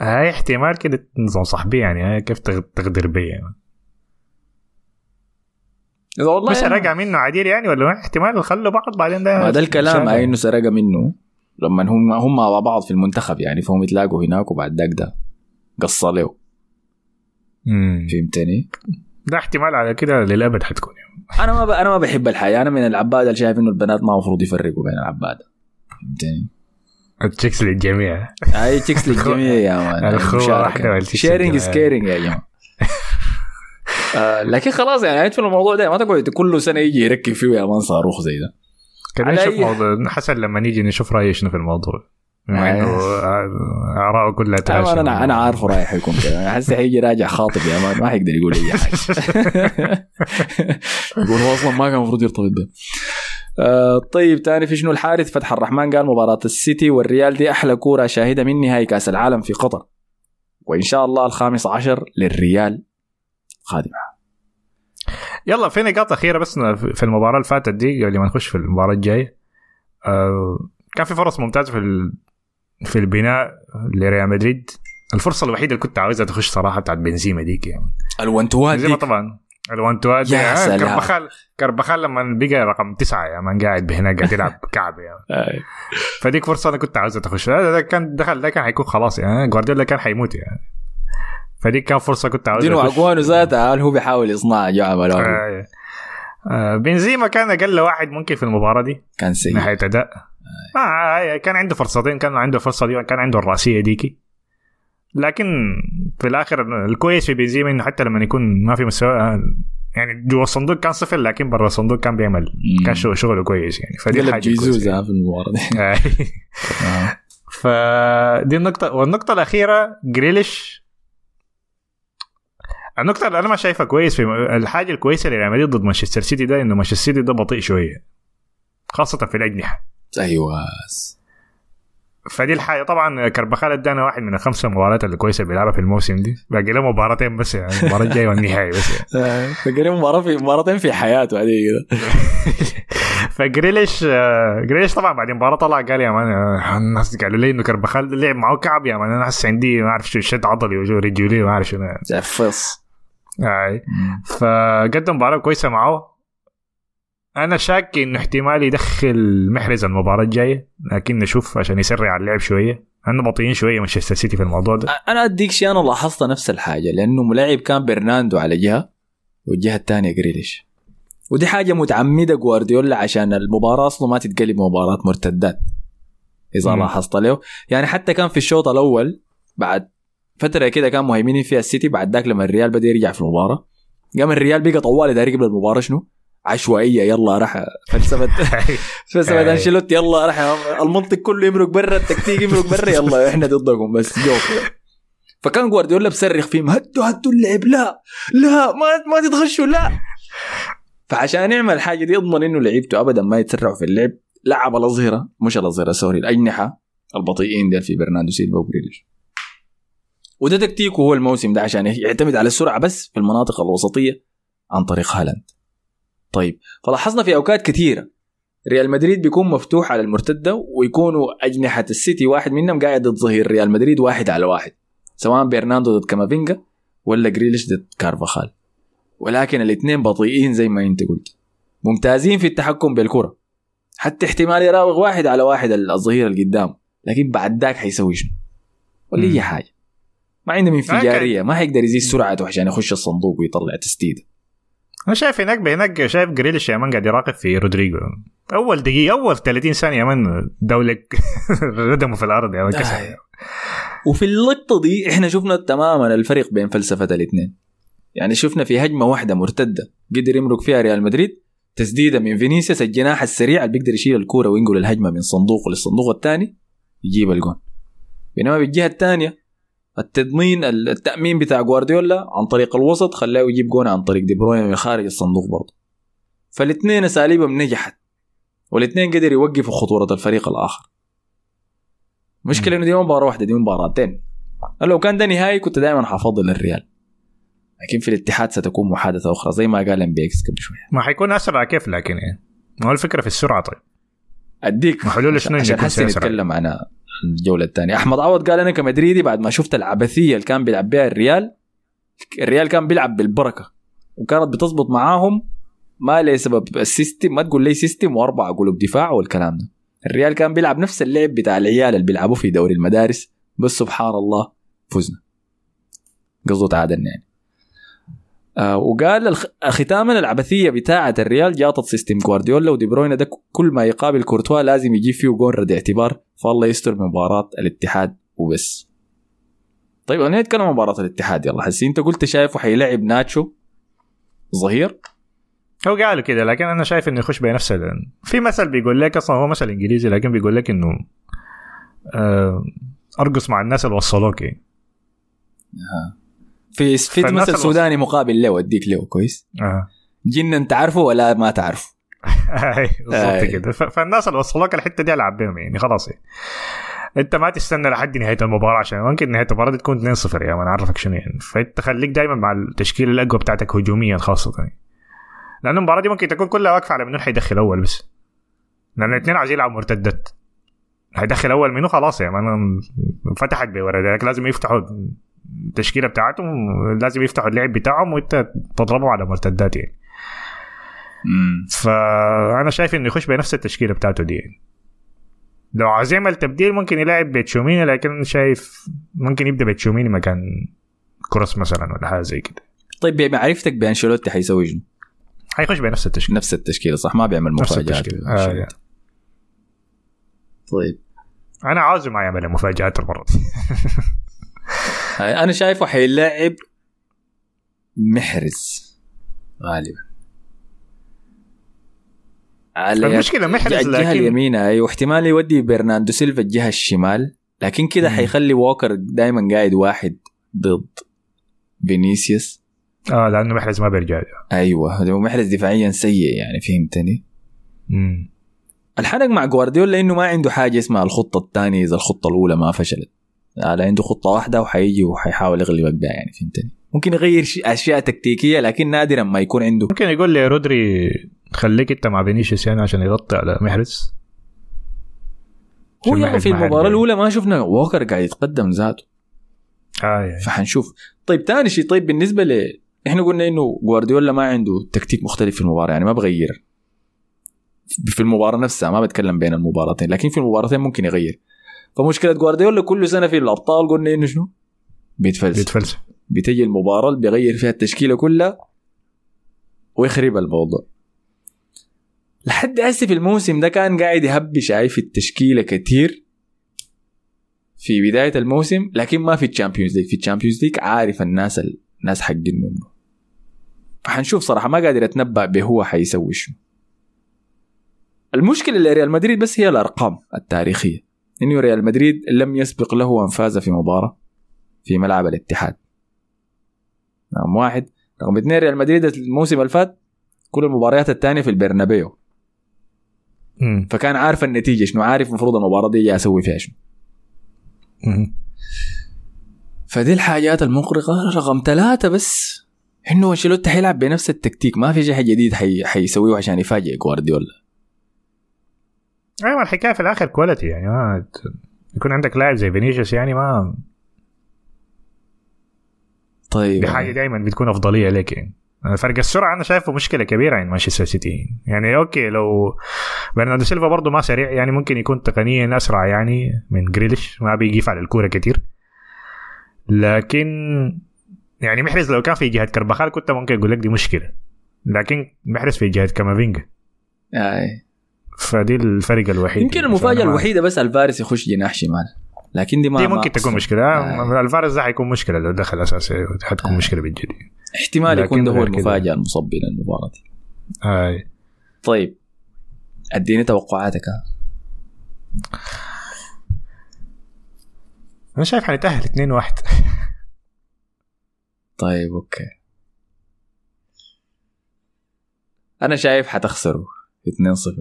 هاي احتمال كده نظام صاحبي يعني هاي كيف تغ- تغدر بي يعني. والله مش يعني منه عديل يعني ولا ما احتمال يخلوا بعض بعدين ده ما ده الكلام. هاي إنه سرقة منه لما هم هم مع بعض في المنتخب يعني فهم يتلاقوا هناك وبعد ذاك ده قص له. فهمتني؟ ده احتمال على كده للأبد حتكون يعني. أنا ما ب... أنا ما بحب الحياة أنا من العباده اللي شايف إنه البنات ما المفروض يفرقوا بين العباده فهمتني؟ ال chicks للجميع. هاي chicks للجميع يا مان الخوة واحدة وال chicks sharing is. caring يا جماعة. آه لكن خلاص يعني في الموضوع ده ما تقعد كل سنة يجي يركب فيه يا مان صاروخ زي ده. كده نشوف موضوع حسن لما نيجي نشوف رأيه شنو في الموضوع. بما آه. إنه آراءه كلها طبعا تهاشم. أنا أنا عارفه رايح يكون كده. احس حيجي راجع خاطب يا مان ما حيقدر يقول أي حاجة. يقول هو أصلا ما كان المفروض يرتبط به آه طيب تاني في شنو؟ الحارث فتح الرحمن قال مباراة السيتي والريال دي أحلى كورة شاهدة من نهائي كأس العالم في قطر. وإن شاء الله الخامس عشر للريال قادمة يلا في نقاط أخيرة بس في المباراة اللي فاتت دي قبل ما نخش في المباراة الجاية. آه كان في فرص ممتازة في ال- في البناء لريال مدريد. الفرصة الوحيدة اللي كنت عاوزها تخش صراحة بتاعت بنزيما ديك يعني. بنزيما دي طبعا. الوانتوات دي يا آه، سلام. كربخال كربخال لما بقى رقم تسعة يا مان قاعد هناك قاعد يلعب كعب آه. فديك فرصة أنا كنت عاوزها تخش ده كان دخل ده كان حيكون خلاص يعني جوارديولا كان حيموت يعني فديك كان فرصة كنت عاوزها دينو. اقوانو ذاتها هو بيحاول يصنع جو عمله آه، آه، بنزيما كان أقل واحد ممكن في المباراة دي. كان من سيء. ناحية أداء. آه كان عنده فرصتين كان عنده فرصة دي كان عنده الرأسية ديكي. لكن في الآخر الكويس في بنزيما انه حتى لما يكون ما في مستوى يعني جوا الصندوق كان صفر لكن برا الصندوق كان بيعمل. كان شغل- شغله كويس يعني. فدي حاجة جيزوز كويسة. آه، في المباراة دي. يعني. فدي النقطة. والنقطة الأخيرة جريليش. النقطة اللي أنا ما شايفها كويس في الحاجة الكويسة لريال مدريد ضد مانشستر سيتي ده إنه مانشستر سيتي ده بطيء شوية خاصة في الأجنحة. أيوه فدي الحاجة. طبعا كربخال ادانا واحد من الخمسة مباريات الكويسة بيلعبها في الموسم دي. باقي له مباراتين بس يعني. المباراة الجاية والنهائي بس يعني. فقال مباراة في مباراتين في حياته بعدين كده. فجريليش آه، جريليش طبعا بعد المباراة طلع قال يا مان آه، الناس قالوا لي إنه كربخال لعب معه كعب يا مان. أنا هسه عندي ما أعرف شو شد عضلي وجو رجولي ما أعرف شنو فص. أي. فقدم مباراة كويسة معه. أنا شاك انه احتمال يدخل محرز المباراة الجاية لكن نشوف عشان يسرع اللعب شوية. انه بطيئين شوية مانشستر سيتي في الموضوع ده. أنا أديك شيء أنا لاحظت نفس الحاجة لأنه ملاعب كان برناندو على جهة والجهة الثانية جريليش ودي حاجة متعمدة جوارديولا عشان المباراة أصلا ما تتقلب مباراة مرتدات إذا. لاحظت له يعني حتى كان في الشوط الأول بعد فترة كده كان مهيمنين فيها السيتي بعد ذاك لما الريال بدأ يرجع في المباراة قام الريال بقى طوالي داري قبل المباراة شنو؟ عشوائية يلا راح فلسفة. فلسفة. أنشيلوتي يلا راح المنطق كله يمرق برا التكتيك يمرق برا يلا إحنا ضدكم بس جو فكان جوارديولا بصرخ فيهم هدوا هدوا اللعب لا لا ما ما تتغشوا لا. فعشان يعمل الحاجة دي يضمن إنه لعيبته ابدا ما يتسرعوا في اللعب. لعب الأظهرة مش الأظهرة sorry الأجنحة البطيئين ديل في برناردو سيلفا وجريليش وده تكتيكه هو الموسم ده عشان يعتمد على السرعة بس في المناطق الوسطية عن طريق هالاند. طيب فلاحظنا في أوقات كثيره ريال مدريد بيكون مفتوح على المرتدة ويكونوا أجنحة السيتي واحد منهم قاعد ضد ظهير ريال مدريد واحد على واحد سواء برناردو ضد كامافينجا ولا جريليش ضد كارفاخال. ولكن الاثنين بطيئين زي ما انت قلت. ممتازين في التحكم بالكرة. حتى احتمال يراوغ واحد على واحد الظهير اللي قدام لكن بعد ذاك حيسوي شنو؟ ولا. أي حاجة. ما عنده انفجارية ما حيقدر يزيد سرعته عشان يخش الصندوق ويطلع تسديدة. أنا شايف هناك هناك شايف جريليش يا man قاعد يراقب في رودريجو. أول دقيقة أول 30 ثانية يا man دولك ردموا في الأرض يا man آه. وفي اللقطة دي إحنا شفنا تماما الفرق بين فلسفة الاثنين. يعني شفنا في هجمة واحدة مرتدة قدر يمرق فيها ريال مدريد تسديدة من فينيسيوس الجناح السريع اللي بيقدر يشيل الكورة وينقل الهجمة من صندوق للصندوق الثاني يجيب الجون. بينما بالجهة الثانية التضمين التأمين بتاع جوارديولا عن طريق الوسط خلاه يجيب جون عن طريق دي بروين من خارج الصندوق برضه. فالاثنين اساليبهم نجحت والاثنين قدر يوقفوا خطورة الفريق الآخر. مشكلة إنه دي مباراة واحدة دي مباراتين لو كان ده نهائي كنت دائما حافظل الريال. لكن في الاتحاد ستكون محادثة أخرى زي ما قال ام بي إكس قبل شوية. ما حيكون أسرع كيف لكن يعني ما هو الفكرة في السرعة طيب. أديك حلول عشان, شنو عشان أسرع؟ نتكلم عن الجولة الثانية. أحمد عوض قال أنا كمدريدي بعد ما شفت العبثية اللي كان بيلعب بها الريال الريال كان بيلعب بالبركة وكانت بتزبط معاهم ما لسبب ال system ما تقول لي system واربع قلوب دفاع والكلام ده. الريال كان بيلعب نفس اللعب بتاع العيال اللي بيلعبوا في دوري المدارس بس سبحان الله فزنا. قصده تعادلنا يعني. آه وقال. ختاما العبثية بتاعة الريال جاطت system جوارديولا ودي بروين ده كل ما يقابل كورتوا لازم يجيب فيه جون رد اعتبار فالله يستر من مباراة الاتحاد وبس طيب أنا نتكلم عن مباراة الاتحاد يلا حسي انت قلت شايفه حيلعب ناتشو ظهير هو قالوا كده لكن أنا شايف إنه يخش بنفس ال- في مثل بيقول لك أصلا هو مثل إنجليزي لكن بيقول لك إنه آه، أرقص مع الناس اللي وصلوك يعني. في في مثل سوداني مقابل له أديك له كويس آه. جن أنت عارفه ولا ما تعرفه أي بالضبط. كده فالناس اللي وصلوك الحتة دي ألعب بهم يعني خلاص يعني. أنت ما تستنى لحد نهاية المباراة عشان ممكن نهاية المباراة دي تكون 2-0 يا ما أنا اعرفك شنو يعني فأنت خليك دائما مع التشكيلة الأقوى بتاعتك هجوميا خاصة يعني. لأن المباراة دي ممكن تكون كلها واقفة على منو حيدخل أول بس لأن الاثنين عايزين يلعبوا مرتدات حيدخل أول منو خلاص يا مان فتحت بورا لازم يفتحوا التشكيلة بتاعتهم لازم يفتحوا اللعب بتاعهم وانت تضربهم على مرتدات يعني مم. فأنا شايف إنه يخش بنفس التشكيلة بتاعته دي يعني. لو عايز يعمل تبديل ممكن يلاعب بيتشوميني لكن شايف ممكن يبدأ بيتشوميني مكان كروس مثلا ولا حاجة زي كده طيب بمعرفتك بأنشيلوتي حيسوي شنو؟ حيخش بنفس التشكيلة نفس التشكيلة صح ما بيعمل مفاجآت آه يعني. طيب أنا عاوزه ما يعمل مفاجآت المرة دي أنا شايفه حيلاعب محرز غالبا. على المشكلة محرز الجهه لكن- اليمين هاي واحتمال يودي برناندو سيلفا الجهة الشمال لكن كده. حيخلي ووكر دائما قاعد واحد ضد فينيسيوس. آه لأنه محرز ما بيرجع أيوه هو محرز دفاعيا سيء يعني فهمتني؟ مم. الحرق مع جوارديولا إنه ما عنده حاجة اسمها الخطة الثانية إذا الخطة الأولى ما فشلت. على عنده خطة واحدة وحيجي وحيحاول يغلبك بها يعني فهمتني؟ ممكن يغير أشياء تكتيكية لكن نادرا ما يكون عنده. ممكن يقول لي رودري خليك أنت مع فينيسيوس يعني عشان يغطي على محرز. هو يعني في المباراة. الأولى ما شفنا ووكر قاعد يتقدم ذاته. آه يعني. فحنشوف. طيب ثاني شيء طيب بالنسبة ل إحنا قلنا إنه جوارديولا ما عنده تكتيك مختلف في المباراة يعني ما بغير. في المباراة نفسها ما بتكلم بين المباراتين لكن في المباراتين ممكن يغير. فمشكلة جوارديولا كل سنة في الأبطال قلنا إنه شنو؟ بيتفلسف. بيتفلسف. بتجي المباراة اللي بيغير فيها التشكيلة كلها ويخرب الموضوع. لحد هسه في الموسم ده كان قاعد يهبش عاي في التشكيلة كتير في بداية الموسم لكن ما في ال Champions League في ال Champions League عارف الناس الناس حقين منه. فحنشوف صراحة ما قادر أتنبأ بهو حيسوي شنو. المشكلة لريال مدريد بس هي الأرقام التاريخية. إنه ريال مدريد لم يسبق له ان فاز في مباراة في ملعب الاتحاد. رقم واحد. رقم اثنين ريال مدريد الموسم اللي فات كل المباريات الثانية في البرنابيو. فكان عارف النتيجة شنو عارف المفروض المباراة دي أسوي فيها شنو. فدي الحاجات المقرقة. رقم ثلاثة بس إنه أنشيلوتي حيلعب بنفس التكتيك. ما في شيء جديد حي... حيسويه عشان يفاجئ جوارديولا. أيوه الحكاية في الآخر quality يعني ما يكون عندك لاعب زي فينيسيوس يعني ما طيب. دي حاجة دائما بتكون أفضلية لك يعني. فرق السرعة أنا شايفه مشكلة كبيرة عند مانشستر سيتي. يعني okay لو برناردو سيلفا برضه ما سريع يعني ممكن يكون تقنيا أسرع يعني من جريليش ما بيجي على الكورة كتير. لكن يعني محرز لو كان في جهة كربخال كنت ممكن أقول لك دي مشكلة. لكن محرز في جهة كامافينجا. آه. فدي الفرق الوحيد يمكن فأنا المفاجأة ما- الوحيدة بس الفارس يخش جناح شمال. لكن دي ما دي ما ممكن تكون أصلاً. مشكلة. آه. الفارس ده حيكون مشكلة لو دخل اساسي حتكون مشكلة بالجد احتمال يكون ده هو. المفاجأة المصبي للمباراه دي. هاي. طيب. أديني توقعاتك. أنا شايف حنتأهل 2 1 طيب أوكي. أنا شايف حتخسروا 2-0 2 0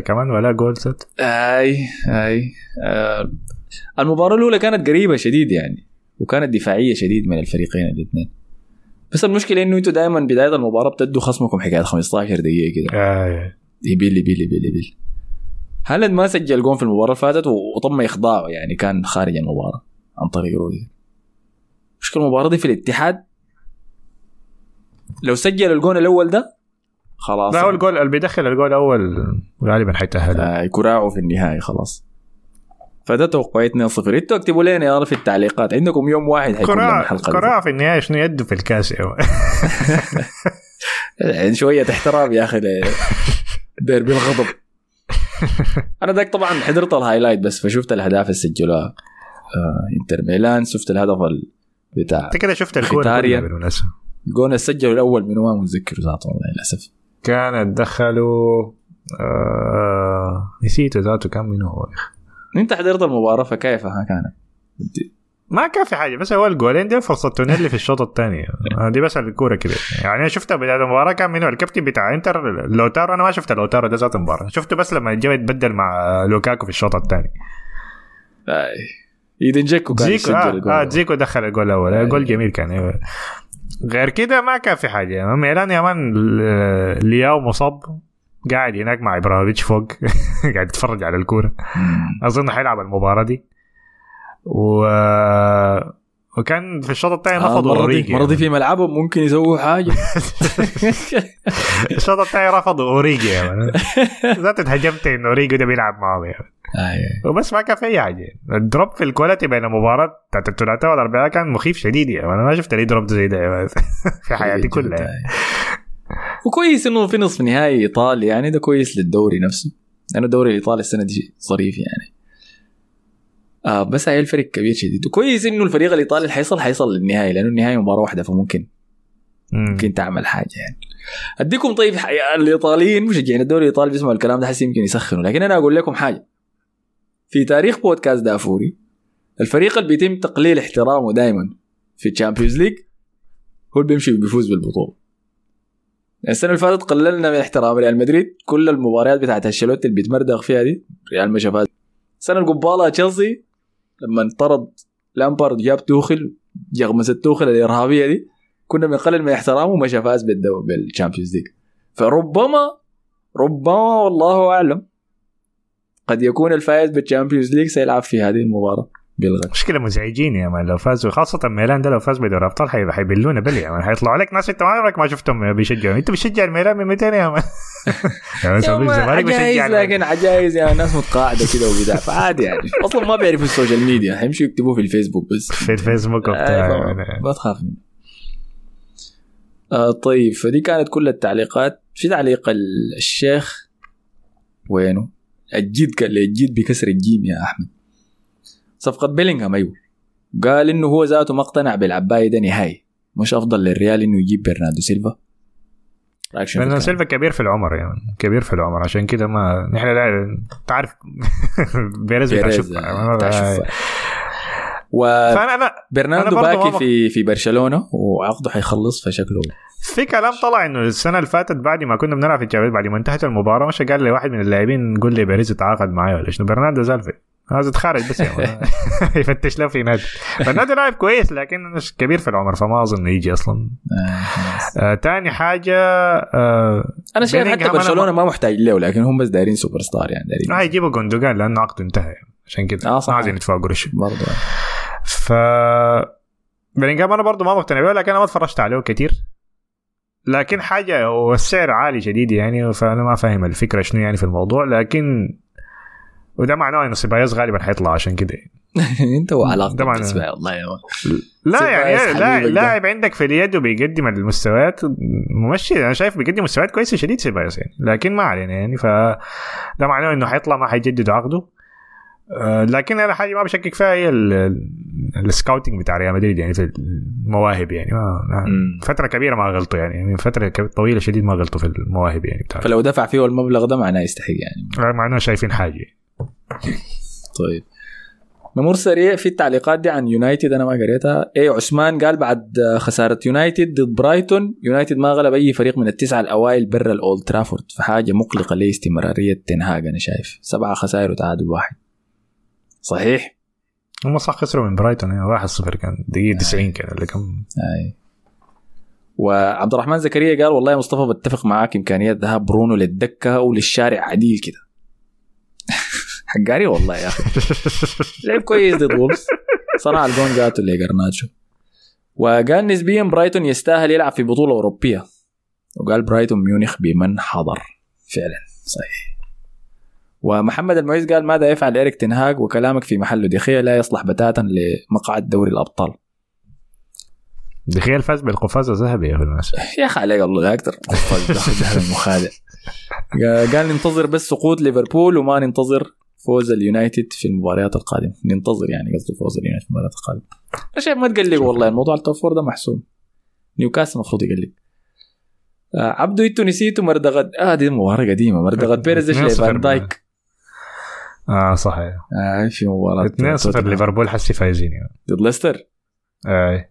كمان ولا جول ست. أي أي. آه المباراة الأولى كانت قريبة شديد يعني وكانت دفاعية شديد من الفريقين الاثنين بس المشكلة إنه أنتوا دائما بداية المباراة بتدوا خصمكم حكاية 15 دقيقة كده. آه. يبيل يبيل يبيل يبيل هالاند ما سجل جون في المباراة اللي فاتت وطم إخضاعه يعني كان خارج المباراة عن طريق رودي مشكلة المباراة دي في الاتحاد. لو سجل الجون الأول ده خلاص. لا هو الجول اللي بيدخل الجول الأول غالبا حيتأهل. آه، يكراعوا في النهاية خلاص. فده توقعي 2-0 إنتوا اكتبوا لنا يا في التعليقات. عندكم يوم واحد حيكون الحلقة دي. قراءة في النهاية شنو يده في الكاس يعني شوية احترام يا أخي ديربي الغضب أنا ذاك طبعا حضرت ال highlight بس فشفت الأهداف اللي سجلوها آه إنتر ميلان شفت الهدف ال- بتاع أنت كده شفت بالمناسبة. الجون اللي سجله الأول من ما متذكر ذاته والله للأسف. كان دخلوا آه نسيته ذاته كان منو هو يا. أنت حضرت المباراة فكيف ها كانت؟ ما كان في حاجة بس هو الجولين دي فرصة تونيلي في الشوط الثاني دي بس الكورة كده يعني أنا شفتها بدايه المباراة كان منو الكابتن بتاع إنتر لوتارو أنا ما شفت لوتارو ده ذات المباراه شفته بس لما جا يتبدل مع لوكاكو في الشوط الثاني. إيدن جيكو كان زيكو آه, الجول آه. زيكو دخل الجول الأول أيوة. جول جميل كان. غير كده ما كان في حاجة. يعني ميلان يا man لياو مصاب. قاعد هناك مع ابراهيموفيتش فوق. قاعد يتفرج على الكورة. أظن حيلعب المباراة دي. و وكان في الشوط الثاني آه، رفضوا اوريجي دي المرة دي في ملعبهم ممكن يسووا حاجة الشوط الثاني رفضوا أوريجي ذات اتهجمت انه أوريجي ده بيلعب معاهم يا man. آي. وبس ما كان في أي حاجة ال drop في ال quality بين المباراة بتاعت الثلاثاء والاربعاء كان مخيف شديد man. أنا ما شفت لي drop زي ده. في حياتي كلها يعني. وكويس إنه في نصف نهائي إيطالي يعني ده كويس للدوري نفسه لأنه الدوري الإيطالي السنة دي ظريف يعني آه بس هي الفريق كبير شديد. وكويس إنه الفريق الايطالي اللي حيصل حيصل للنهائي لأنه النهائي مباراة واحدة فممكن مم. ممكن تعمل حاجة يعني. أديكم طيب الايطاليين مشجعين الدوري الإيطالي بيسمعوا الكلام ده حسي يمكن يسخنوا. لكن أنا أقول لكم حاجة. في تاريخ بودكاست دافوري الفريق اللي بيتم تقليل احترامه دائما في ال Champions League هو اللي بيمشي بيفوز بالبطولة. السنة اللي فاتت قللنا من احترام ريال مدريد. كل المباريات بتاعت أنشيلوتي اللي بيتمردغ فيها دي ريال ما شافها السنة القبالة تشيلسي لما انطرد لامبارد جاب توخل جغمسة توخل الإرهابية دي كنا بنقلل من احترامه وما بالدو بال Champions League فربما ربما والله أعلم قد يكون الفائز بال Champions League سيلعب في هذه المباراة. بالجد مشكلة مزعجين يا man لو فازوا خاصة ميلان ده لو فاز بدوري الابطال حي- حيبلونا بلي يا man. حيطلعوا عليك ناس أنت ما عمرك ما شفتهم بيشجعوا أنت بتشجع الميلان من 200 يا man؟ عجايز. لكن عجايز يا ناس متقاعدة كده وبتاع. فعادي يعني. أصلا ما بيعرفوا ال social media. حيمشوا يكتبوه في الفيسبوك بس. في الفيسبوك أيوة، ما تخاف منه. آه طيب فدي كانت كل التعليقات. في تعليق ال- الشيخ؟ وينه؟ الجيد لي الجيد بكسر الجيم يا أحمد. صفقة بيلينغهام أيوه. قال إنه هو ذاته ما اقتنع باللعيب ده نهائي. مش أفضل للريال إنه يجيب برناردو سيلفا. الكلام؟ سيلفا كبير في العمر يعني كبير في العمر. عشان كده ما نحن لا تعرف بيريز بتاع شفع بتاع شفع. وبرناردو فانا أنا أنا برضو باكي في في برشلونة وعقده حيخلص فشكله. في كلام طلع إنه السنة اللي فاتت بعد ما كنا بنلعب في ال Champions بعد ما انتهت المباراة مش قال لي واحد من اللاعبين قول لي بيريز تعاقد معايا ولا شنو. برناردو زال في هذا اتخارج بس. يفتش له في نادي برناردو لاعب كويس لكن مش كبير في العمر فما أظن يجي أصلا آه. آه تاني حاجة آه أنا شايف حتى برشلونة ما محتاج له لكن هم بس دايرين super star يعني دايرين ما هيجيبوا جوندوجان لأنه عقده انتهى. عشان كده آه،. ما عايزين يدفعوا قرش برضه ف بلينجهام أنا برضه ما مقتنع بيه لكن أنا ما اتفرجت عليه كثير لكن حاجة والسعر عالي شديد يعني فأنا ما فاهم الفكرة شنو يعني في الموضوع لكن وده معناه إنه سيبايوس غالبا حيطلع عشان كده. انت وعلاقتك بالنسبة والله يا. لا يعني لا. لاعب عندك في اليد وبيقدم المستويات ممشي. أنا شايف بيقدم مستويات كويسة شديد سيبايوس يعني لكن ما علينا يعني. ف ده معناه إنه حيطلع ما حيجدد عقده. آه، لكن أنا حاجة ما بشكك فيها هي ال- ال- ال scouting بتاع ريال مدريد يعني في المواهب يعني. ما. فترة كبيرة ما غلطوا يعني من فترة طويلة شديد ما غلطوا في المواهب يعني بتاع فلو دفع فيه المبلغ ده معناه يستحق يعني. معناه شايفين حاجة. طيب. نمر سريع في التعليقات دي عن يونايتد. أنا ما قريتها. إيه عثمان قال بعد خسارة يونايتد ضد برايتون يونايتد ما غلب أي فريق من التسعة الأوائل برا الأولد ترافورد. فحاجة مقلقة لاستمراريه تنهاج أنا شايف. سبعة خسائر وتعادل واحد. صحيح؟ هم صح خسروا من برايتون يعني 1-0 كان دقيقة 90 كان ولا كم اي وعبد الرحمن زكريا قال والله يا مصطفى بتفق معاك امكانيه ذهاب برونو للدكة وللشارع عديل كده. حقاري والله يا أخي. لعب كويس ضد وولفز صنع الجون ذاته اللي جرناتشو. وقال نسبيا برايتون يستاهل يلعب في بطولة أوروبية. وقال برايتون ميونخ بمن حضر. فعلا صحيح. ومحمد المعيز قال ماذا يفعل إيريك تنهاج وكلامك في محله دي خيا لا يصلح بتاتا لمقعد دوري الأبطال. دي خيا فاز بالقفاز الذهبي يا أخي. يا أخي عليك الله أكثر دخل المخادع قال ننتظر بس سقوط ليفربول وما ننتظر فوز اليونايتد في المباريات القادمة. ننتظر يعني قصده فوز اليونايتد في المباريات القادمة. أنا شايف ما تقلق والله الموضوع ال top four ده محسوم. نيوكاسل المفروض يقلق. آه عبدو أنتوا نسيتوا مردغت آه دي مباراة قديمة. مردغت بيريز إيش؟ فان دايك. آه صحيح. آه في مباراة. 2 0 توتنهام. ليفربول حسي فايزين يعني ضد ليستر. آه.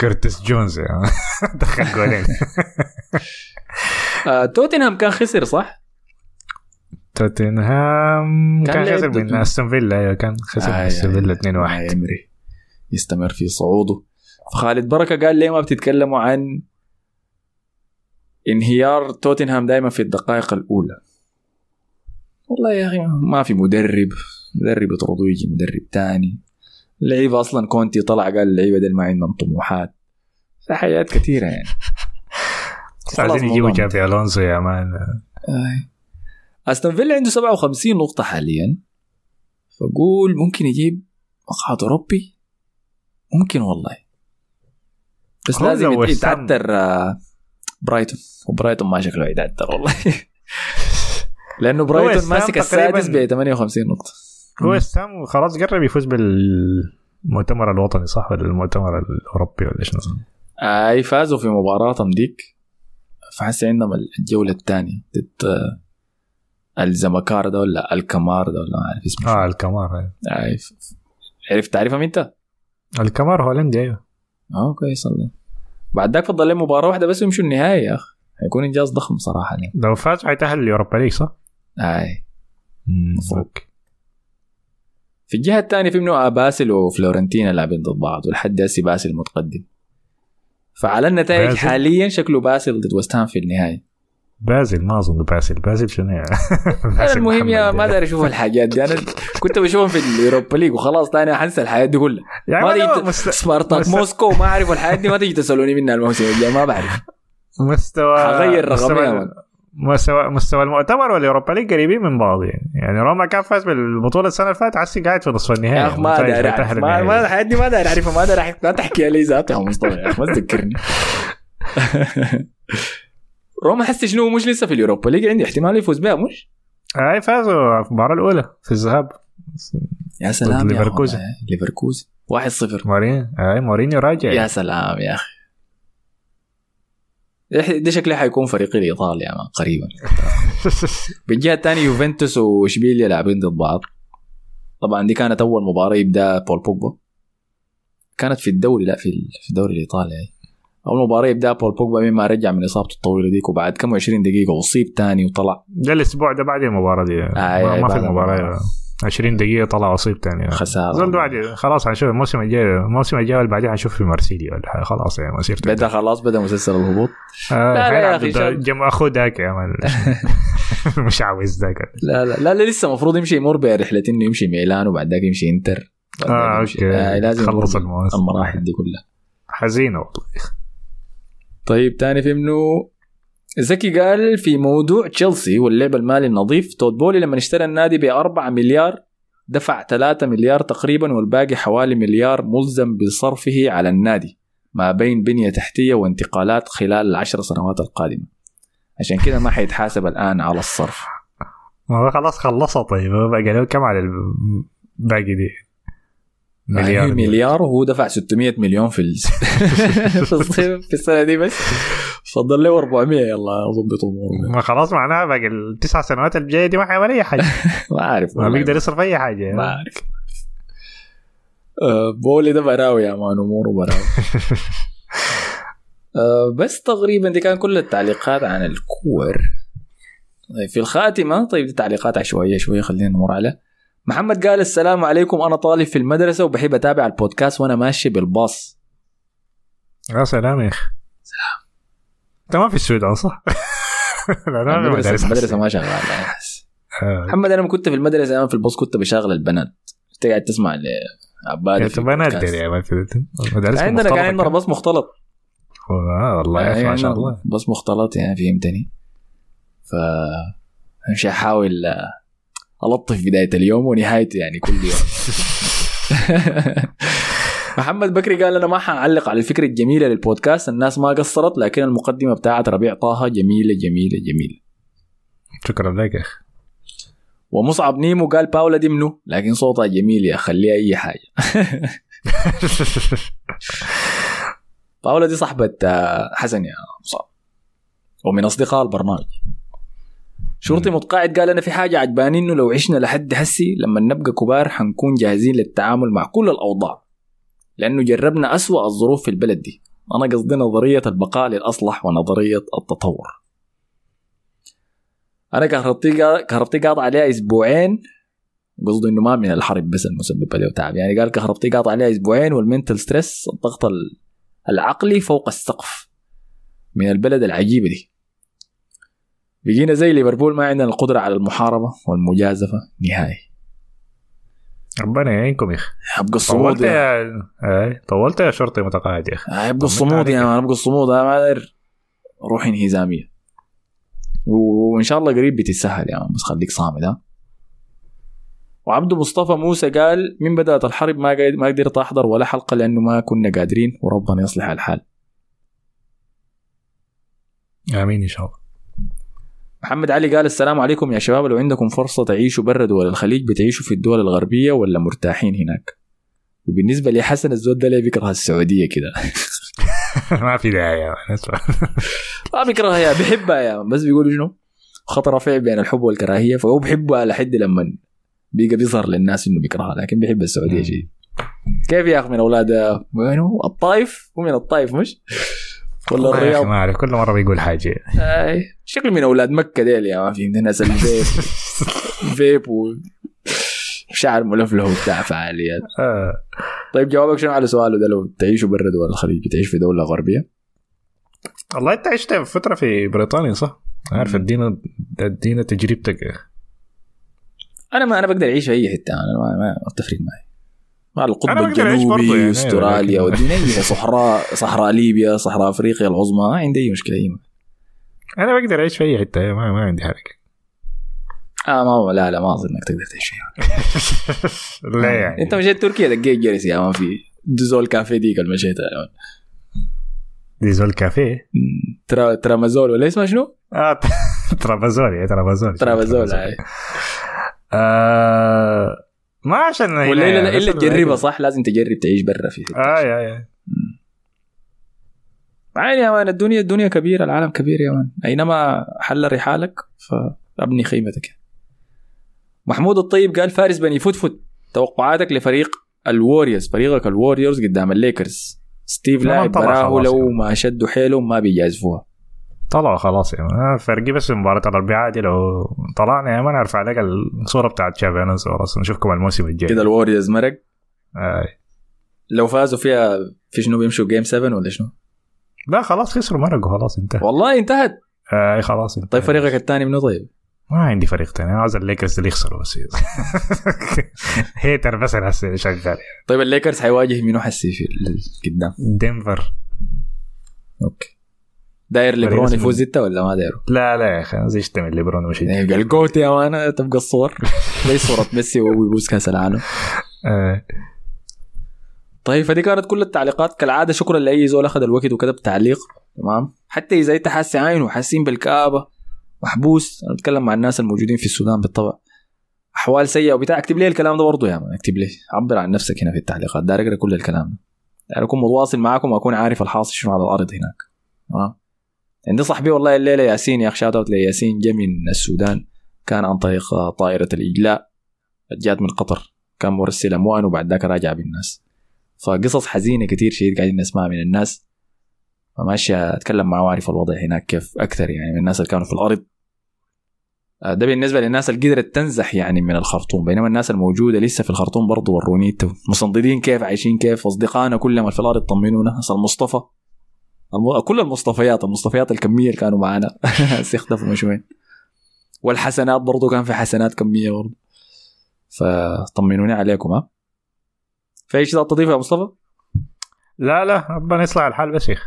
كرتس جونز. دخل جولين. آه توتنهام كان خسر صح؟ توتنهام كان كان خسر من أستون فيلا أيوه كان خسر من آه، أستون آه، فيلا 2 آه، 1 إمري يستمر في صعوده. فخالد بركة قال ليه ما بتتكلموا عن انهيار توتنهام دائما في الدقائق الأولى؟ والله يا أخي ما في مدرب مدرب يطردوا يجي مدرب تاني. اللعيبه أصلا كونتي طلع قال اللعيبة دي ما عندهم طموحات. في حاجات كثيرة يعني. عايزين يجيبوا شابي ألونسو يا man. آي. أستون فيلا عنده 57 نقطة حاليا. فقول ممكن يجيب مقعد أوروبي؟ ممكن والله. بس لازم يتعثر آه، برايتون. وبرايتون ما شكله يتعثر والله. لأنه برايتون ماسك السادس ب تقريباً- 58 نقطة. هو السام خلاص قرب يفوز بالمؤتمر الوطني صح؟ ولا المؤتمر الأوروبي ولا شنو؟ أي فازوا في مباراتهم ديك فحسي عندهم الجولة الثانية ضد آه، الزمكار ده ولا الكمار ده ولا ما عارف اسمه آه الكمار أي ف- ف- عرفت تعرفهم أنت؟ الكمار هولندي أيوه. آه كويس الله بعد ذاك فضل لهم مباراة واحدة بس ويمشوا النهائي يا أخي. هيكون إنجاز ضخم صراحة يعني. لو فاز حيتأهل اليوروبا ليج صح؟ أي. أوكي. في الجهة الثانية في منه باسل وفلورنتينا لاعبين ضد بعض ولحد هسه باسل متقدم. فعلى النتائج؟ حاليا شكله باسل ضد وست هام في النهائي. بازل ما أظن بازل. بازل شنو يعني؟ المهم يا ما. داير أشوف الحاجات دي. أنا كنت بشوفهم في ال Europa League وخلاص تاني حنسى الحياة دي كلها. يعني ما تيجي مست... سبارتاك مست- موسكو ما أعرف الحياة دي ما تيجي تسألوني منها الموسم الجاي ما بعرف. مستوى حغير رقمين مستوى-. مستوى المؤتمر وال Europa League قريبين من بعض يعني. يعني روما كان فاز بالبطولة السنة اللي فاتت عسي قاعد في نصف النهائي. يا اخ ما داير أعرف. ما. ما الحياة دي ما داير أعرفها ما داير لا تحكيها لي ذاتها مصطفى يا اخ ما تذكرني. روما حس شنو مش لسه في ال Europa. League عندي احتمال يفوز بها مش؟ اي فازوا في المباراة الأولى في الذهاب. يا سلام ليفركوزن. والله. ليفركوزن. 1-0 مورينيو اي مورينيو راجع. يا سلام يا أخي. ده- شكله حيكون فريقي الايطالي قريبا. بالجهه الثانية يوفنتوس وإشبيليا لاعبين ضد بعض. طبعا دي كانت أول مباراة يبدأ بول بوجبا. كانت في الدوري لا في في الدوري الإيطالي. أول مباراة يبدأ بول بوجبا مما رجع من إصابته الطويلة ديك وبعد كم 20 دقيقة اصيب تاني وطلع. ده الأسبوع ده بعد المباراة دي. آه، ما, آه، ما في المباراة. 20 دقيقة طلع اصيب ثاني. خسارة. زول بعد خلاص حنشوف الموسم الجاي الموسم الجاي واللي بعدين حنشوف في مرسيليا ولا. خلاص يعني مسيرته بدأ خلاص بدأ مسلسل الهبوط. آه، لا، لا يا شاب. جم أخوه ذاك يا man. مش عاوز ذاك. لا لا لا, لا لسه المفروض يمشي يمر برحلة إنه يمشي ميلان وبعد ذاك يمشي إنتر. آه okay. آه لازم يمر خلص الموسم. المراحل دي كلها. حزينة والله. طيب تاني في منه زكي قال في موضوع تشيلسي واللعب المالي النظيف تود بولي لما اشترى النادي ب 4 مليار دفع 3 مليار تقريبا والباقي حوالي مليار ملزم بصرفه على النادي ما بين بنية تحتية وانتقالات خلال العشر سنوات القادمة. عشان كده ما حيتحاسب الآن على الصرف. ما خلاص خلصها طيب له كم على الباقي دي؟ مليار مليار مليار وهو دفع 600 مليون في. في الصيف في السنة دي بس. فضل له 400 يلا ظبط اموره ما خلاص معناها باقي التسع سنوات الجاية دي ما حيعمل أي حاجة. ما عارف ما. بيقدر يصرف أي حاجة. ما أعرف. آه، بولي ده براوي يا مان أموره براوي. آه، بس تقريبا دي كان كل التعليقات عن الكور. طيب في الخاتمة طيب دي تعليقات عشوائية شوية خلينا نمر على. محمد قال السلام عليكم أنا طالب في المدرسة وبحب أتابع البودكاست وأنا ماشي بالباص. يا سلام يا أخي. سلام أنت ما في السودان صح؟ لا لا المدرسة المدرسة. ما شغالة. آه. محمد أنا كنت في المدرسة أنا في الباص كنت بشغل البنات. أنت قاعد تسمع لعبادي انت ما نادر يا مان في المدارس عندنا كان عندنا باص مختلط. آه والله يا أخي ما شاء الله. بس مختلط يعني فهمتني ف مش احاول الطف بداية اليوم ونهايته يعني كل يوم. محمد بكري قال أنا ما حأعلق على الفكرة الجميلة للبودكاست الناس ما قصرت لكن المقدمة بتاعت ربيع طه جميلة جميلة جميلة. شكرا لك يا أخي. ومصعب نيمو قال باولا دي منو؟ لكن صوتها جميل يا خليها أي حاجة. باولا دي صاحبة آه، حسن يا مصعب. ومن أصدقاء البرنامج. شرطي متقاعد قال أنا في حاجة عجباني إنه لو عشنا لحد هسي لما نبقى كبار حنكون جاهزين للتعامل مع كل الأوضاع. لأنه جربنا أسوأ الظروف في البلد دي. أنا قصدي نظرية البقاء للأصلح ونظرية التطور. أنا كهربتي كهربتي قاطع عليها أسبوعين. قصده إنه ما من الحرب بس المسببة له تعب. يعني قال كهربتي قاطع عليها أسبوعين وال mental stress الضغط ال- العقلي فوق السقف من البلد العجيبة دي. بقينا زي ليفربول ما عندنا القدرة على المحاربة والمجازفة نهائي. ربنا يعينكم يا أخي. ابقى الصمود طولت يا يا اي طولت يا شرطي متقاعد يا أخي. ابقى طمنت الصمود. يا man ابقى الصمود. أنا ما داير روح انهزامية. وإن شاء الله قريب بتتسهل يا مان بس خليك صامد ها. وعبد مصطفى موسى قال من بدأت الحرب ما قد- ما قدرت أحضر ولا حلقة لأنه ما كنا قادرين وربنا يصلح الحال. آمين إن شاء الله. محمد علي قال السلام عليكم يا شباب لو عندكم فرصة تعيشوا برا دول الخليج بتعيشوا في الدول الغربية ولا مرتاحين هناك؟ وبالنسبة لي حسن الزود ده ليه بيكره السعودية كده؟ ما في داعي اسمع. ما بيكرهها يا بيحبها يا. بس بيقولوا شنو؟ خطر رفيع بين الحب والكراهية فهو بيحبها لحد لما بيجي بيظهر للناس إنه بيكرهها لكن بيحب السعودية. شيء. كيف يا اخ من أولاد وينه؟ الطائف هو من الطائف مش؟ ولا الرياض ما أعرف كل مرة بيقول حاجة. أي. شكل من أولاد مكة ديل يا ما في ناس الفيب. فيب وشعر ملفلف وبتاع فعاليات. آه. طيب جوابك شنو على سؤاله ده؟ لو تعيشوا برا دول الخليج بتعيش في دولة غربية؟ والله أنت عشت فترة في بريطانيا صح؟ عارف ادينا ادينا تجربتك. أنا ما أنا بقدر أعيش في أي حتة أنا ما, ما بتفرق معي. مع القطب الجنوبي يعني، أستراليا لكن- ودينا أي صحراء صحراء ليبيا صحراء أفريقيا العظمى ما عندي أي مشكلة أي أنا بقدر أعيش في أي حتة ما, ما عندي حركة. آه ما لا لا ما أظن إنك تقدر تعيش فيها. لا يعني. أنت مشيت تركيا دقيت جرس يا ما في. دزول كافيه ديك اللي مشيتها. دي زول كافيه؟ ترا ترامازول ولا اسمها شنو؟ آه ترابازول يا ترابازول ترامازول آه ما عشان ولا إلا الا تجربها صح؟ لازم تجرب تعيش برا في آه يا يا. عادي يا مان الدنيا الدنيا كبيرة العالم كبير يا مان. أينما حل رحالك فأبني خيمتك. محمود الطيب قال فارس بني فتفت توقعاتك لفريق الوريوز. فريقك الوريوز قدام الليكرز. ستيف لا، لاعب براه لو يعني. ما شدوا حيلهم ما بيجازفوها. طلعوا خلاص مان فرقي بس مباراة الأربعاء دي لو طلعنا يا مان ارفع لك الصورة بتاعت شافي الونسو خلاص نشوفكم الموسم الجاي. كده الوريوز مرق. آه. لو فازوا فيها في شنو بيمشوا جيم 7 ولا شنو؟ لا خلاص خسروا مرقوا خلاص انتهى والله انتهت. آه خلاص انتهى طيب فريقك الثاني منو طيب؟ ما عندي فريق تاني. أنا عاوز الليكرز اللي يخسروا بس. hater بس أنا شغال. طيب الليكرز حيواجه منو حسي في قدام؟ دنفر okay. داير ليبرون يفوز ستة ولا ما دايره؟ لا لا يا أخي زي اشتمل ليبرون مش ال GOAT يا man تبقى الصور. زي صورة ميسي وهو بيفوز كأس العالم؟ آه. طيب فدي كانت كل التعليقات. كالعادة شكرا لأي زول أخذ الوقت وكتب تعليق. تمام؟ حتى إذا أنت حاسس عين وحاسين بالكآبة محبوس. أنا بتكلم مع الناس الموجودين في السودان بالطبع. أحوال سيئة وبتاع. اكتب لي الكلام ده برضه يا man اكتب لي. عبر عن نفسك هنا في التعليقات. داير اقرا كل الكلام ده. يعني أكون متواصل معاكم وأكون عارف الحاصل شنو على الأرض هناك. تمام؟ عندي صاحبي والله الليلة ياسين يا أخي shout out لياسين جا من السودان. كان عن طريق طائرة الإجلاء جات من قطر. كان مرسل اموال وبعد ذاك راجع بالناس. فقصص حزينة كتير شديد قاعدين نسمعها من الناس. فماشي أتكلم معاه واعرف الوضع هناك كيف أكثر يعني من الناس اللي كانوا في الأرض. آه، ده بالنسبة للناس اللي قدرت تنزح يعني من الخرطوم. بينما الناس الموجودة لسه في الخرطوم برضه وروني مصندين كيف عايشين كيف أصدقائنا كلهم في الأرض طمنونا اصل مصطفى. كل المصطفيات المصطفيات الكمية اللي كانوا معانا هسه اختفوا مش وين والحسنات برضه كان في حسنات كمية برضه فطمنوني عليكم ها. في أي شيء تضيفه يا مصطفى؟ لا لا ربنا يصلح الحال بس يا أخي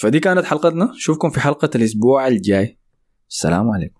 فدي كانت حلقتنا. نشوفكم في حلقة الأسبوع الجاي. السلام عليكم.